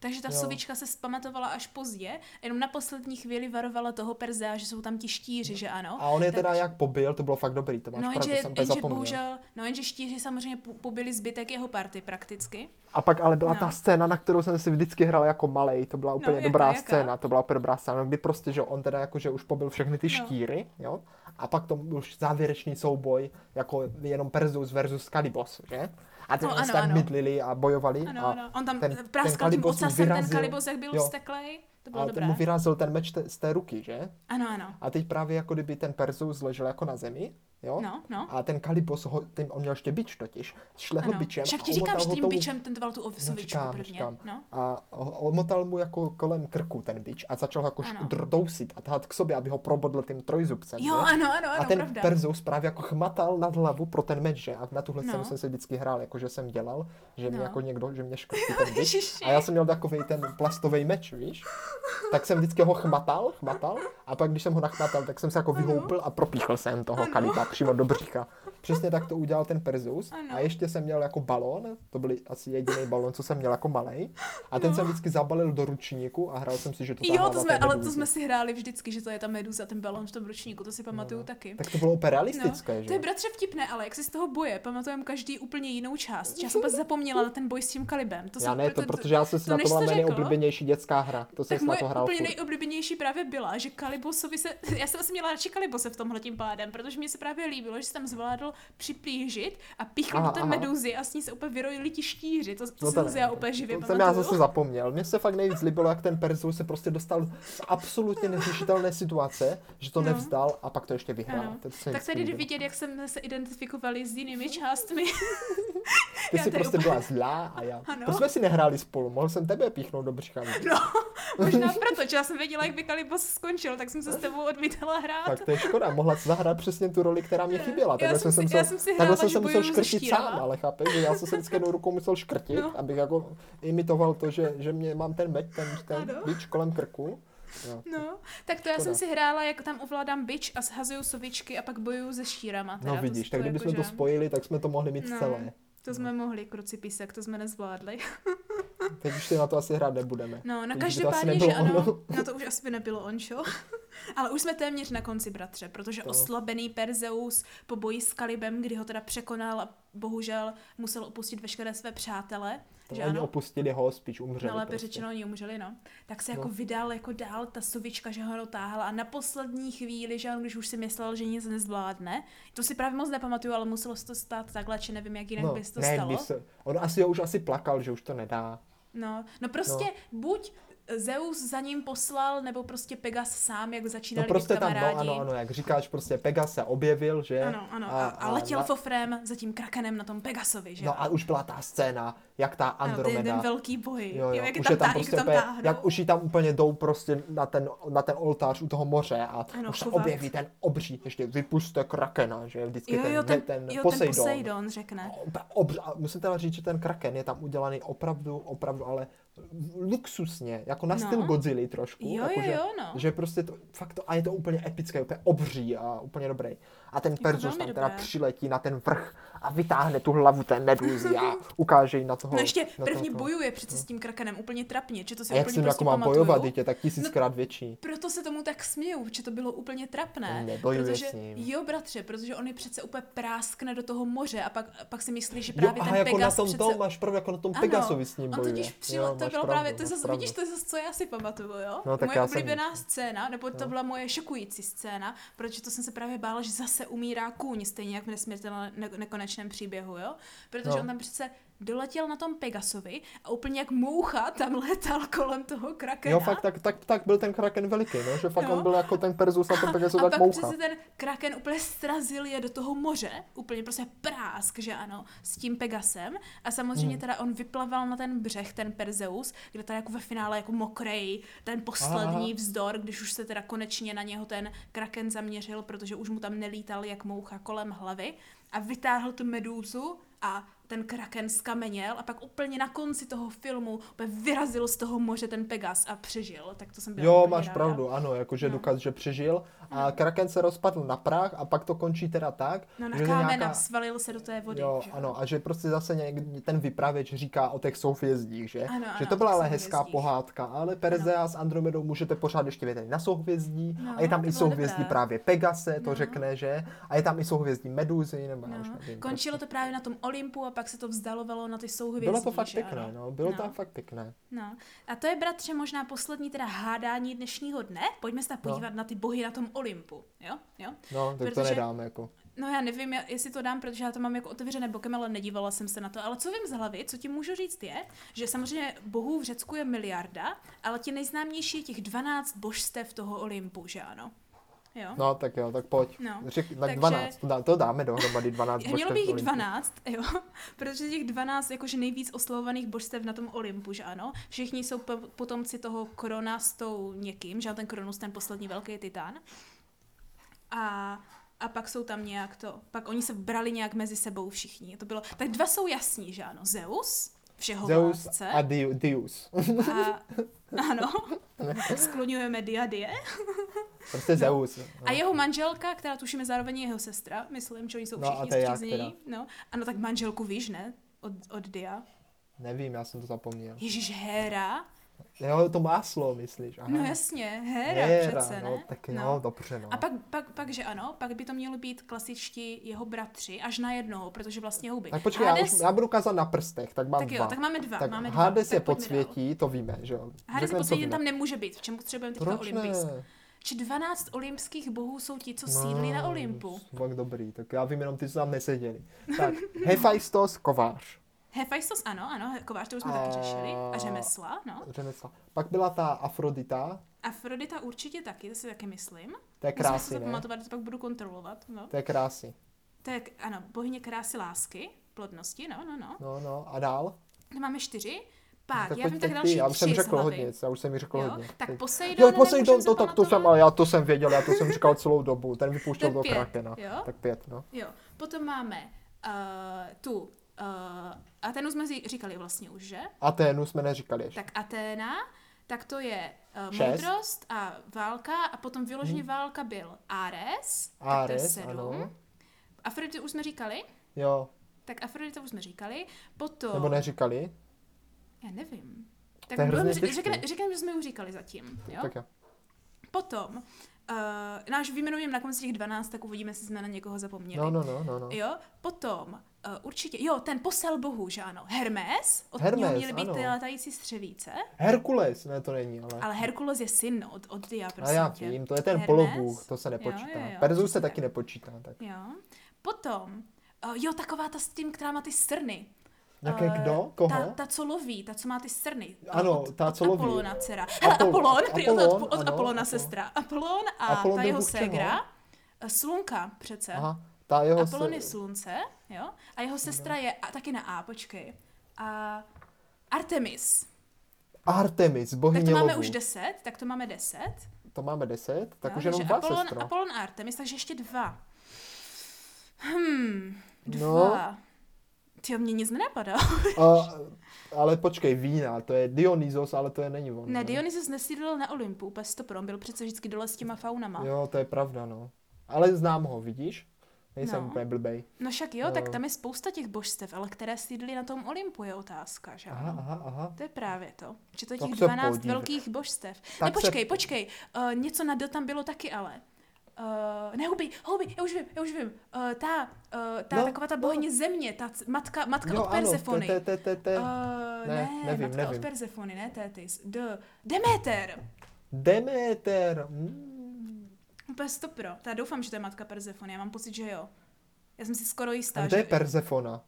takže ta Jo. sovička se zpamatovala až pozdě, jenom na poslední chvíli varovala toho Perzea, že jsou tam ti štíři, že ano. A on je teda Tak- jak pobil, to bylo fakt dobrý, to máš No pravdu, jenže, úplně jenže bohužel, no jenže štíři samozřejmě po- pobili zbytek jeho party prakticky. A pak ale byla No. ta scéna, na kterou jsem si vždycky hrál jako malej, to byla úplně jaká, dobrá jaká? scéna, to byla úplně dobrá scéna, kdy prostě, že on teda jako, že už pobil všechny ty No. štíry, jo, a pak to byl už závěrečný souboj, jako jenom Perzeus versus Kalibos, že? A ty No, no, ano, mydlili a bojovali Ano, a ano. On tam ten- ten, ten tím ocasem, ten vyrazil- Kalibos, jak byl jo. vzteklej. To bylo a dobré. ten mu vyrazil ten meč te, z té ruky, že? Ano, ano. A teď právě jako kdyby ten Perzeus ležel jako na zemi, jo? No, no. A ten Kalibos, ho, ten, on měl ještě bič totiž, šlehl Ano. bičem Však ti říkám, že tím tou- bičem ten dval tu No, sovičku říkám, prvně. říkám. No. A omotal mu jako kolem krku ten bič a začal ho jako Ano. šk- dousit a tahat k sobě, aby ho probodl tím trojzubcem. Jo, že? ano, ano, a ano, ten pravda. Perzeus právě jako chmatal nad hlavu pro ten meč, že? A na tuhle scénu No. jsem se vždycky hrál, jako že jsem dělal, že mě No. jako někdo, že mě škrtí ten [LAUGHS] bič. A já jsem měl takový ten plastový meč, víš? Tak jsem vždycky ho chmatal, chmatal a pak když jsem ho nachmatal, tak jsem se jako vyhoupil a propíchl jsem toho Ano. kaliba přímo do břicha. Přesně tak to udělal ten Perzeus. Ano. A ještě jsem měl jako balón, to byl asi jediný balón, co jsem měl jako malej. A ten jsem vždycky zabalil do ručníku a hrál jsem si, že to No. Jo, to jsme, ale to jsme si hráli vždycky, že to je ta meduza, ten balon v tom ročníku, to si pamatuju taky. No, Tak to bylo úplně No, realistické, že? to je bratře vtipné, ale jak si z toho boje, pamatujeme každý úplně jinou část. Já jsem zapomněla na ten boj s tím kalibem. To Já jsem ne, to, protože já jsem si to na to byla nejoblíbenější dětská hra. To jsem na to hrál úplně nejoblíbenější právě byla, že Kalibosovi se, [LAUGHS] já jsem asi měla radši Kalibose v tomhle tím pádem, protože mě se právě líbilo, že se tam zvládl připlížit a píchl Aha, do té meduzy a s ní se úplně vyrojili ti štíři. To, to, No jsem si já to- úplně živě to jsem já zase zapomněl. Mně se fakt nejvíc líbilo, jak ten Perzeus se prostě dostal z absolutně neřešitelné situace, že to No. nevzdal a pak to ještě vyhrál. Ano. To se Tak tady jde vidět, jak jsme se identifikovali s jinými částmi. [LAUGHS] Ty já jsi prostě úplně- byla zlá a já. Ano. To jsme si nehráli spolu, mohl jsem tebe píchnout do břicha. No, [LAUGHS] možná proto, že já jsem věděla, jak by Kalibos skončil, tak jsem se s tebou odmítala hrát. Tak to je škoda, mohla zahrát přesně tu roli, která mě chyběla. Takhle jsem jsem, si- se já jsem si takhle jsem se musel škrtit sám, ale chápeš, že já jsem se vždycky jednou rukou musel škrtit, No. abych jako imitoval to, že, že mě mám ten meč, ten, ten bič kolem krku. Jo. No, tak to já Škoda. jsem si hrála, jak tam ovládám bič a shazuju sovičky a pak bojuju se štírama. Teda. No To- vidíš, to tak kdybychom jako, to že- spojili, tak jsme to mohli mít No. celé. To jsme mohli, kruci písek, to jsme nezvládli. [LAUGHS] Teď už si na to asi hrát nebudeme. No, na asi každopádně, že ano, ono. [LAUGHS] no to už asi by nebylo on, čo? [LAUGHS] Ale už jsme téměř na konci, bratře, protože To. oslabený Perzeus po boji s Kalibem, kdy ho teda překonal a bohužel musel opustit veškeré své přátele, To že oni ano? opustili ho, spíš umřeli. No lépe prostě. řečeno, oni umřeli, no. Tak se No. jako vydal jako dál ta sovička, že ho dotáhla a na poslední chvíli, že on, když už si myslel, že nic nezvládne, to si právě moc nepamatuju, ale muselo se to stát takhle, či nevím, jak jinak no, by se to ne, stalo. se, on asi ho už asi plakal, že už to nedá. No, no prostě no. buď Zeus za ním poslal, nebo prostě Pegas sám, jak No začínali prostě být tam, no ano, ano, jak říkáš, prostě Pegas se objevil, že? Ano, ano. A, a, letěl na- fofrem za tím krakenem na tom Pegasovi, že? No a už byla ta scéna, jak ta ano, ten, Andromeda. ten velký boj. Jo, jo, jak už tam, je tam tá- prostě jak tam táhnou. jak už jí tam úplně jdou prostě na ten, na ten oltář u toho moře a Ano, už se objeví ten obří, ještě vypuste krakena, že vždycky Jo, ten, jo, ten, ten, jo, Poseidon. ten Poseidon řekne. Opa- Obř, a musím teda říct, že ten kraken je tam udělaný opravdu, opravdu, ale luxusně, jako na No. styl Godzilla trošku. Jo, jako jo, že, jo, no. Že prostě to, fakt to, a je to úplně epické, úplně obří a úplně dobrý. A ten Perzus tam teda dobré. přiletí na ten vrch a vytáhne tu hlavu té medúzy a ukáže jí na toho. No ještě na první toho- bojuje přece s tím krakenem úplně trapně, že to si A jak úplně si jako prostě mám pamatuju. bojovat, dítě, tak tisíckrát větší. Proto se tomu tak směju, že to bylo úplně trapné. Nebojuje protože, s ním. Jo, bratře, protože on je přece úplně práskne do toho moře a pak, pak si myslí, že Jo, právě aha, ten jako Pegas na tom přece... tom, máš pravdu, jako na tom Ano, Pegasovi s ním on bojuje. totiž přilo, Jo, to bylo pravdu, právě, to zase, vidíš, to je zase, co já si pamatuju, jo? No, tak moje oblíbená scéna, nebo to byla moje šokující scéna, protože to jsem se právě bála, že zase umírá kůň, stejně jak v nesmrtelném ne- nekonečném příběhu, jo? Protože No. on tam přece doletěl na tom Pegasovi a úplně jak moucha tam letal kolem toho krakena. Jo, fakt, tak, tak, tak byl ten kraken veliký, no, že fakt Jo. on byl jako ten Perzus na tom Pegasu a tak pak moucha. ten kraken úplně strazil je do toho moře, úplně prostě prásk, že ano, s tím Pegasem. A samozřejmě Hmm. teda on vyplaval na ten břeh, ten Perzeus, kde teda jako ve finále jako mokrej, ten poslední Aha. vzdor, když už se teda konečně na něho ten kraken zaměřil, protože už mu tam nelítal jak moucha kolem hlavy a vytáhl tu medúzu a ten kraken skameněl a pak úplně na konci toho filmu úplně vyrazil z toho moře ten Pegas a přežil. Tak to jsem byla Jo, máš ráda. pravdu, ano, jakože No. důkaz, že přežil. A kraken se rozpadl na prach a pak to končí teda tak, No na že kámen nějaká... svalil se do té vody. Jo, že? ano, a že prostě zase někdy ten vypravěč říká o těch souhvězdích, že? Ano, že ano, to o byla ale hezká souhvězdích. pohádka, ale Persea s Andromedou můžete pořád ještě vědět na souhvězdí No, a je tam to i souhvězdí dobré. právě Pegase, to No. řekne, že? A je tam i souhvězdí Meduzy, nebo já No. už nevím. Končilo to právě na tom Olympu a pak se to vzdalovalo na ty souhvězdí. Bylo to fakt že pěkné, ano? no, bylo No. to fakt pěkné. No. A to je, bratře, možná poslední teda hádání dnešního dne. Pojďme se No. podívat na ty bohy na tom Olympu. Jo? jo? No, tak to Protože- nedáme, jako. No já nevím, jestli to dám, protože já to mám jako otevřené bokem, ale nedívala jsem se na to. Ale co vím z hlavy, co ti můžu říct je, že samozřejmě bohů v Řecku je miliarda, ale ti nejznámější je těch 12 božstev toho Olympu, že ano? Jo? No, tak jo, tak pojď. No, Řek, tak takže- 12, to, dá, to dáme dohromady 12 Mělo by jich Olympu. 12, jo, [LAUGHS] protože těch 12 jakože nejvíc oslavovaných božstev na tom Olympu, že ano. Všichni jsou po- potomci toho Korona s tou někým, že ten Koronus, ten poslední velký titán. A, a pak jsou tam nějak to, pak oni se brali nějak mezi sebou všichni. To bylo, tak dva jsou jasní, že ano. Zeus, Zeus vládce. a Di- Dius. a, [LAUGHS] ano, skloňujeme Diadie. Prostě Zeus. No. A jeho manželka, která tušíme zároveň je jeho sestra, myslím, že oni jsou No a všichni je jak střízní. No, ano, tak manželku víš, ne? Od, od Dia. Nevím, já jsem to zapomněl. Ježíš, Héra? Jo, to máslo, myslíš? Aha. No jasně, Héra, Héra, přece, no, ne? tak jo, no. dobře, no. A pak, pak, pak, že ano, pak by to mělo být klasičtí jeho bratři, až na jednoho, protože vlastně houby. Tak počkej, já, Hades, už, já budu kázat na prstech, tak mám tak jo, dva. tak máme dva, tak máme dva. Hades tak je dál. podsvětí, to víme, že jo. Hades podsvětí tam nemůže být, v čem potřebujeme teďka ne? Či 12 olympských bohů jsou ti, co sídlí na Olympu. Tak dobrý, tak já vím jenom ty, co tam neseděli. Tak, Hephaistos, kovář. Hephaistos, ano, ano, kovář, to už jsme taky řešili. A řemesla, no. Řemesla. Pak byla ta Afrodita, Afrodita určitě taky, to si taky myslím. to je Musím si krásy, to ne? pamatovat, to pak budu kontrolovat. No. To je krásy. To je, ano, bohyně krásy lásky, plodnosti, no, no, no. No, no, a dál? To máme čtyři. Pak, tak já vím tak další já už jsem řekl hodně, já už jsem mi řekl Jo? hodně. Tak Poseidon, Jo, Poseidon, to, tak to jsem, ale já to jsem věděl, já to jsem říkal celou dobu, ten vypouštěl do Krakena. jo? Tak pět, no. Jo, potom máme uh, tu, uh, Atenu jsme si říkali vlastně už, že? Aténu jsme neříkali ještě. Tak Aténa, tak to je uh, Šest. moudrost a válka a potom vyloženě válka byl Ares, tak to je Ares, sedm. ano. Afroditu už jsme říkali? Jo, Tak Afrodita už jsme říkali. Potom... nebo neříkali? Já nevím. To Tak budeme- těžký. řekne, řekneme, že jsme už říkali zatím. Jo? Tak jo. Potom, uh, náš vyjmenujeme na konci těch 12, tak uvidíme, jestli jsme na někoho zapomněli. No, no, no, no, no. Jo, potom uh, určitě, jo, ten posel bohu, že ano, Hermes, od Hermes, něho měly být ano. ty letající střevíce, Herkules, ne, to není, ale... ale Herkules je syn od, od Dia, A prosím já tě. vím, to je ten Hermes. polobůh, to se nepočítá. Jo, jo, jo, Perzus se taky tak. nepočítá. Tak. Jo, potom, uh, jo, taková ta s tím, která má ty srny. Jaké eh, kdo? Koho? Ta, ta, co loví, ta, co má ty srny. Ano, od, ta, od co loví. Apolona dcera. Hele, Apol- Apolon, od, Apolon, od, od ano, Apolona Apolon. sestra. Apolon a Apolon ta jeho čeho? ségra. eh, Slunka přece. Aha, ta jeho Apolon je slunce, jo? A jeho sestra je a, taky na A, počkej. A Artemis. Artemis, Tak bohyně to máme lovu. už deset, tak to máme deset. To máme deset, tak jo? už jenom dva, Apollon, sestro. Apollon a Artemis, takže ještě dva. Hmm, dva. No. Tyjo, mě nic nenapadá. [LAUGHS] A, ale počkej, vína, to je Dionysos, ale to je není on. Ne, Dionysus nesídlil na Olympu, úplně stopro, on byl přece vždycky dole s těma faunama. Jo, to je pravda, no. Ale znám ho, vidíš? Nejsem No. úplně blbej. No však jo, tak Jo. tam je spousta těch božstev, ale které sídlí na tom Olympu je otázka, že Aha, ano? aha, aha. To je právě to. Že to je těch se 12 podívej. velkých božstev. Tak ne, se- počkej, počkej. Uh, něco na D tam bylo taky ale. Uh, ne, huby, huby, já už vím, já už vím. Uh, ta, uh, ta No, taková ta no. bohyně země, ta matka, matka Jo, od ano, Persefony. te, te, te, te. Uh, Ne, ne, nevím, matka nevím. od Persefony, ne Tétis. D. Demeter. Demeter. Mm. Úplně stopro. Já doufám, že to je matka Persefony, já mám pocit, že jo. Já jsem si skoro jistá, A kde je že... Persefona?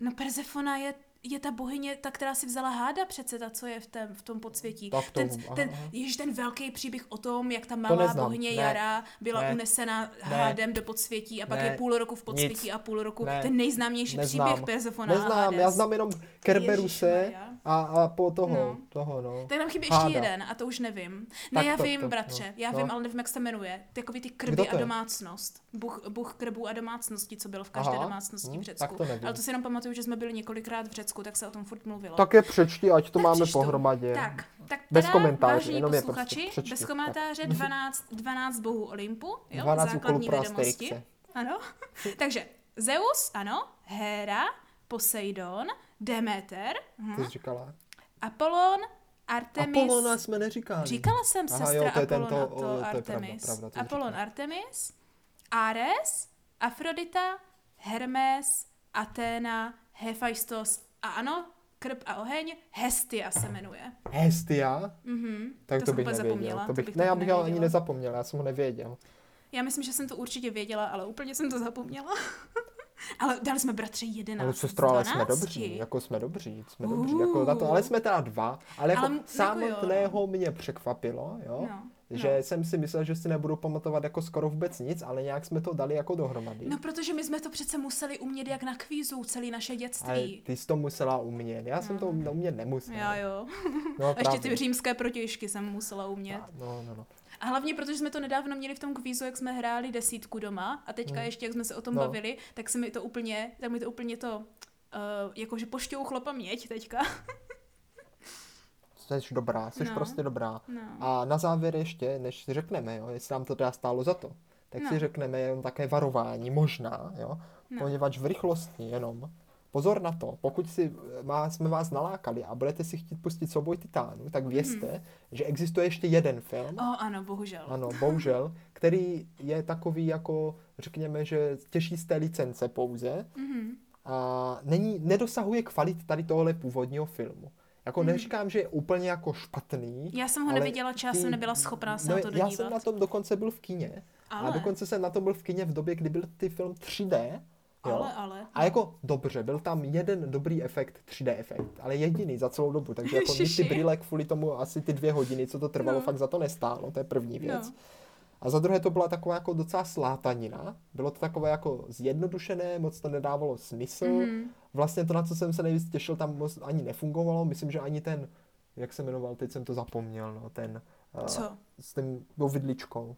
No Persefona je, je ta bohyně, ta, která si vzala háda přece, ta, co je v, tém, v tom podsvětí. Tak to- ten, aha, ten, aha. jež ten velký příběh o tom, jak ta malá neznám, bohyně ne, Jara byla ne, unesena hádem do podsvětí a pak ne, je půl roku v podsvětí nic, a půl roku ne, ten nejznámější neznám, příběh Persefona Neznám, Hades. já znám jenom Kerberuse a, a po toho, No. toho, no. Tak nám chybí ještě Háda. jeden a to už nevím. Tak Ne, já to- vím, to- bratře, no, já no. vím, ale nevím, jak se jmenuje. Takový ty krby to a domácnost. Bůh, Bůh krbů a domácnosti, co byl v každé domácnosti hm, v Řecku. tak to nevím. ale to si jenom pamatuju, že jsme byli několikrát v Řecku, tak se o tom furt mluvilo. Tak je přečti, ať to Tak máme přečtu. pohromadě. Tak, tak Bez teda, komentáře, vážení jenom je posluchači, prostě přečti. bez komentáře 12, 12 bohů Olympu, jo, 12 úkolů základní pro vědomosti. Asterixce. Ano. [LAUGHS] Takže Zeus, ano, Hera, Poseidon, Demeter, hm, Ty jsi říkala. Apollon, Artemis. Apolona jsme neříkali. Říkala jsem Aha, sestra jo, to je Apollon tento- a o, to to je pravda, Artemis. pravda, to Apollon, říkala. Artemis, Ares, Afrodita, Hermes, Athena, Hephaistos a ano, krb a oheň, Hestia se jmenuje. Hestia? Mhm, Tak to, jsem bych nevěděl. zapomněla, to bych, bych ne, já bych ho ani nezapomněl, já jsem ho nevěděl. Já myslím, že jsem to určitě věděla, ale úplně jsem to zapomněla. [LAUGHS] ale dali jsme bratře 11 Ale sestro, ale jsme 12. dobří, jako jsme dobří, jsme dobří, jako na to, ale jsme teda dva, ale jako Ale m- jako samotného mě překvapilo, jo, No, že no. jsem si myslel, že si nebudu pamatovat jako skoro vůbec nic, ale nějak jsme to dali jako dohromady. No, protože my jsme to přece museli umět jak na kvízu celé naše ale dětství. ty jsi to musela umět, já jsem to umět nemusel. Já jo. No, A [LAUGHS] ještě ty římské protějšky jsem musela umět. No, no, no. A hlavně, protože jsme to nedávno měli v tom kvízu, jak jsme hráli desítku doma a teďka ještě, jak jsme se o tom No. bavili, tak se mi to úplně, tak mi to úplně to, uh, jakože pošťouchlo paměť teďka. [LAUGHS] Jsi dobrá, jsi No. prostě dobrá. No. A na závěr ještě, než si řekneme, jo, jestli nám to teda stálo za to, tak No. si řekneme jenom také varování, možná, jo, No. poněvadž v rychlosti jenom. Pozor na to, pokud si má, jsme vás nalákali a budete si chtít pustit souboj titánů, tak vězte, Mhm. že existuje ještě jeden film, O, ano, bohužel. ano, bohužel, který je takový jako, řekněme, že těží z té licence pouze Mhm. a není, nedosahuje kvalit tady tohle původního filmu. Jako Mhm. neříkám, že je úplně jako špatný, Já jsem ho neviděla, či já jsem nebyla schopná se no, na to Já dodívat. jsem na tom dokonce byl v kině. Ale, A dokonce jsem na tom byl v kině v době, kdy byl ty film 3D. Jo? ale, ale. A jako dobře, byl tam jeden dobrý efekt, 3D efekt, ale jediný za celou dobu, takže jako ty brýle kvůli tomu asi ty dvě hodiny, co to trvalo, No. fakt za to nestálo, to je první věc. No. A za druhé to byla taková jako docela slátanina, bylo to takové jako zjednodušené, moc to nedávalo smysl. Mhm. Vlastně to, na co jsem se nejvíc těšil, tam moc ani nefungovalo, myslím, že ani ten, jak se jmenoval, teď jsem to zapomněl, no, ten, Co? s tím, tou vidličkou.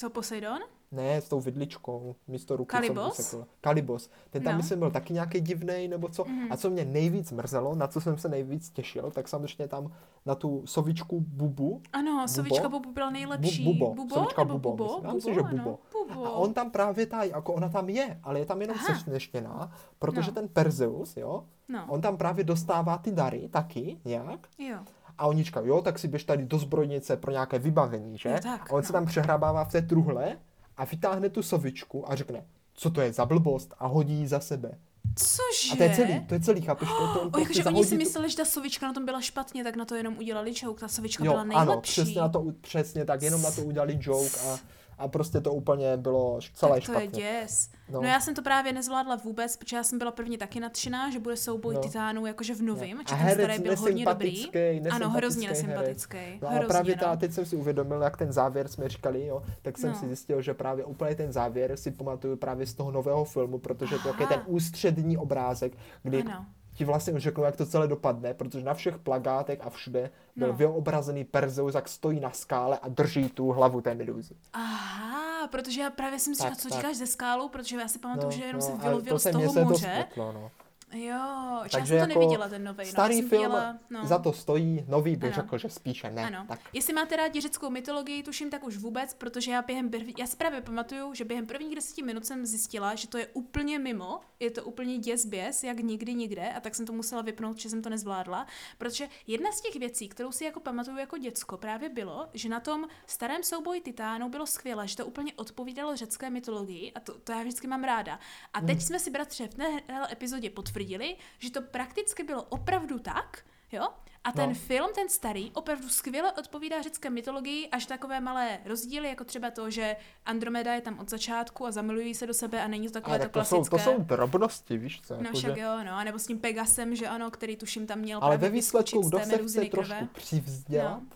Co, Poseidon? Ne, s tou vidličkou, místo ruky. Kalibos? Co usekl. Kalibos. Ten tam, No. myslím, byl taky nějaký divný nebo co. Mhm. A co mě nejvíc mrzelo, na co jsem se nejvíc těšil, tak samozřejmě tam na tu sovičku Bubu. Ano, sovička Bubu byla nejlepší. Bu- Bubo. Bubo? Sovička nebo Bubo, Bubo? myslím. Myslím, že ano. Bubo. Bubo. A on tam právě ta, jako ona tam je, ale je tam jenom Aha. sešněštěná, protože No. ten Perzeus, jo, No, on tam právě dostává ty dary taky nějak. jo. A oni říkají, jo, tak si běž tady do zbrojnice pro nějaké vybavení, že? Jo, tak, a on se no. tam přehrabává v té truhle a vytáhne tu sovičku a řekne, co to je za blbost a hodí ji za sebe. Cože? A to je celý, to je celý, chápeš? To, to, [GASPS] O, prostě jakože oni si tu- mysleli, že ta sovička na tom byla špatně, tak na to jenom udělali joke. Ta sovička Jo, byla nejlepší. ano, přesně, na to, přesně tak, jenom na to udělali joke a, a prostě to úplně bylo celé tak to špatně. je děs. No. No. já jsem to právě nezvládla vůbec, protože já jsem byla prvně taky nadšená, že bude souboj No. titánů jakože v novým, No. A herec byl hodně dobrý. Ano, hrozně nesympatický herec. No a hrozně, právě no. ta, teď jsem si uvědomil, jak ten závěr jsme říkali, jo, tak jsem No. si zjistil, že právě úplně ten závěr si pamatuju právě z toho nového filmu, protože to je Aha. ten ústřední obrázek, kdy Ano. Ti vlastně už řeknu, jak to celé dopadne, protože na všech plagátech a všude byl No. vyobrazený Perzeus, jak stojí na skále a drží tu hlavu té medúzy. Aha, protože já právě jsem si Tak, říkala, co tak. říkáš ze skálu, protože já si pamatuju, že jenom se ale vylovil z se mně toho se to moře. spletlo, no. Jo, že já Takže jsem to jako neviděla, ten nový. Starý no. Jsem film viděla, no. za to stojí, nový bych Ano. řekl, že spíše ne. Ano. Tak. Jestli máte rádi řeckou mytologii, tuším tak už vůbec, protože já během prv... já si právě pamatuju, že během prvních deseti minut jsem zjistila, že to je úplně mimo, je to úplně děs běs, jak nikdy nikde, a tak jsem to musela vypnout, že jsem to nezvládla, protože jedna z těch věcí, kterou si jako pamatuju jako děcko, právě bylo, že na tom starém souboji titánů bylo skvělé, že to úplně odpovídalo řecké mytologii a to, to já vždycky mám ráda. A teď jsme si bratře v téhle epizodě potvrdili, že to prakticky bylo opravdu tak, jo? A ten No. film, ten starý, opravdu skvěle odpovídá řecké mytologii, až takové malé rozdíly, jako třeba to, že Andromeda je tam od začátku a zamilují se do sebe a není to takové Ale to tak to jsou, klasické. to jsou drobnosti, víš co? No jako, však že- jo, no, a nebo s tím Pegasem, že ano, který tuším tam měl Ale ve výsledku, kdo se chce meduziny trošku krve. přivzdělat, No.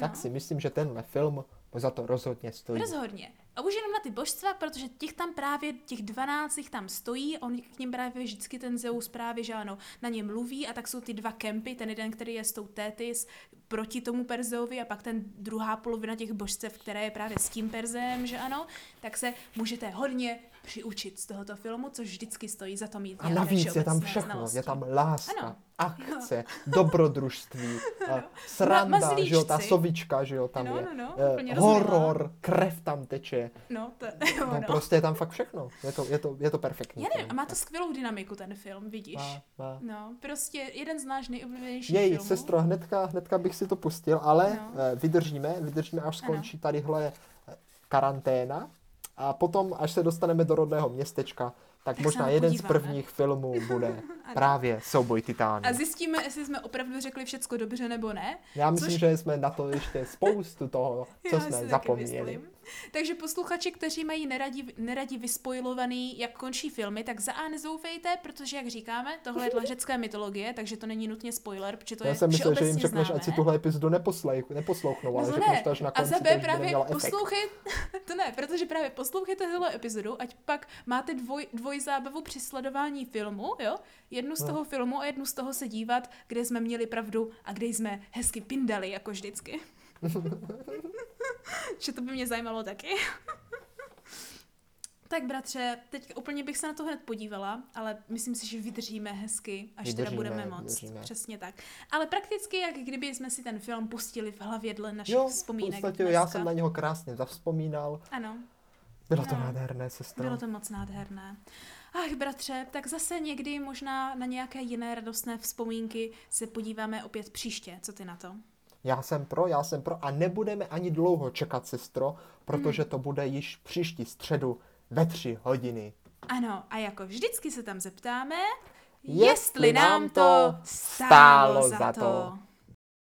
Tak No. si myslím, že tenhle film za to rozhodně stojí. Rozhodně. A už jenom na ty božstva, protože těch tam právě, těch 12 jich tam stojí, on k ním právě vždycky ten Zeus právě, že ano, na ně mluví a tak jsou ty dva kempy, ten jeden, který je s tou Tétis proti tomu Perzeovi a pak ten druhá polovina těch božstev, které je právě s tím Perzem, že ano, tak se můžete hodně přiučit z tohoto filmu, což vždycky stojí za to mít A navíc je tam všechno. znalosti. Je tam láska, Ano. akce, dobrodružství, [LAUGHS] eh, sranda, mazlíčci. že jo, ta sovička, že jo, tam No, je. no, no, eh, horor, krev tam teče. No, to, No, no. prostě je tam fakt všechno. Je to, je to, je to perfektní. Já nevím, a má to skvělou dynamiku ten film, vidíš? Má, má. No, prostě jeden z náš nejoblíbenějších Jej, filmů. sestro, hnedka, hnedka bych si to pustil, ale No. eh, vydržíme, vydržíme, až skončí tadyhle eh, karanténa a potom, až se dostaneme do rodného městečka, tak, Tak možná jeden z podíváme. prvních filmů [LAUGHS] bude právě Souboj titánů. A zjistíme, jestli jsme opravdu řekli všecko dobře nebo ne. Já myslím, což- že jsme na to ještě spoustu toho, [LAUGHS] co Já jsme zapomněli. myslím. [LAUGHS] Takže posluchači, kteří mají neradi, neradi vyspojilovaný, jak končí filmy, tak za A nezoufejte, protože, jak říkáme, tohle je dle řecké mytologie, takže to není nutně spoiler, protože to Já je jsem myslel, že jim řekneš, ať si tuhle epizodu neposlej, neposlouchnou, ale No řekneš ne. to až na A konci, za to B právě poslouchej, [LAUGHS] to ne, protože právě poslouchejte tuhle epizodu, ať pak máte dvoj, dvoj zábavu při sledování filmu, jo? Jednu z No. toho filmu a jednu z toho se dívat, kde jsme měli pravdu a kde jsme hezky pindali, jako vždycky. [LAUGHS] [LAUGHS] že to by mě zajímalo taky. [LAUGHS] tak bratře, teď úplně bych se na to hned podívala, ale myslím si, že vydržíme hezky, až Vydržíme, teda budeme moct. vydržíme. Přesně tak. Ale prakticky, jak kdyby jsme si ten film pustili v hlavě dle našich Jo, v vzpomínek podstatě dneska. já jsem na něho krásně zavzpomínal. Ano, Bylo to No. nádherné, sestro. bylo to moc nádherné. Ach, bratře, tak zase někdy možná na nějaké jiné radostné vzpomínky se podíváme opět příště. Co ty na to? Já jsem pro, já jsem pro a nebudeme ani dlouho čekat, sestro, Hmm. protože to bude již příští středu ve tři hodiny. Ano, a jako vždycky se tam zeptáme, Jestli nám to stálo za to.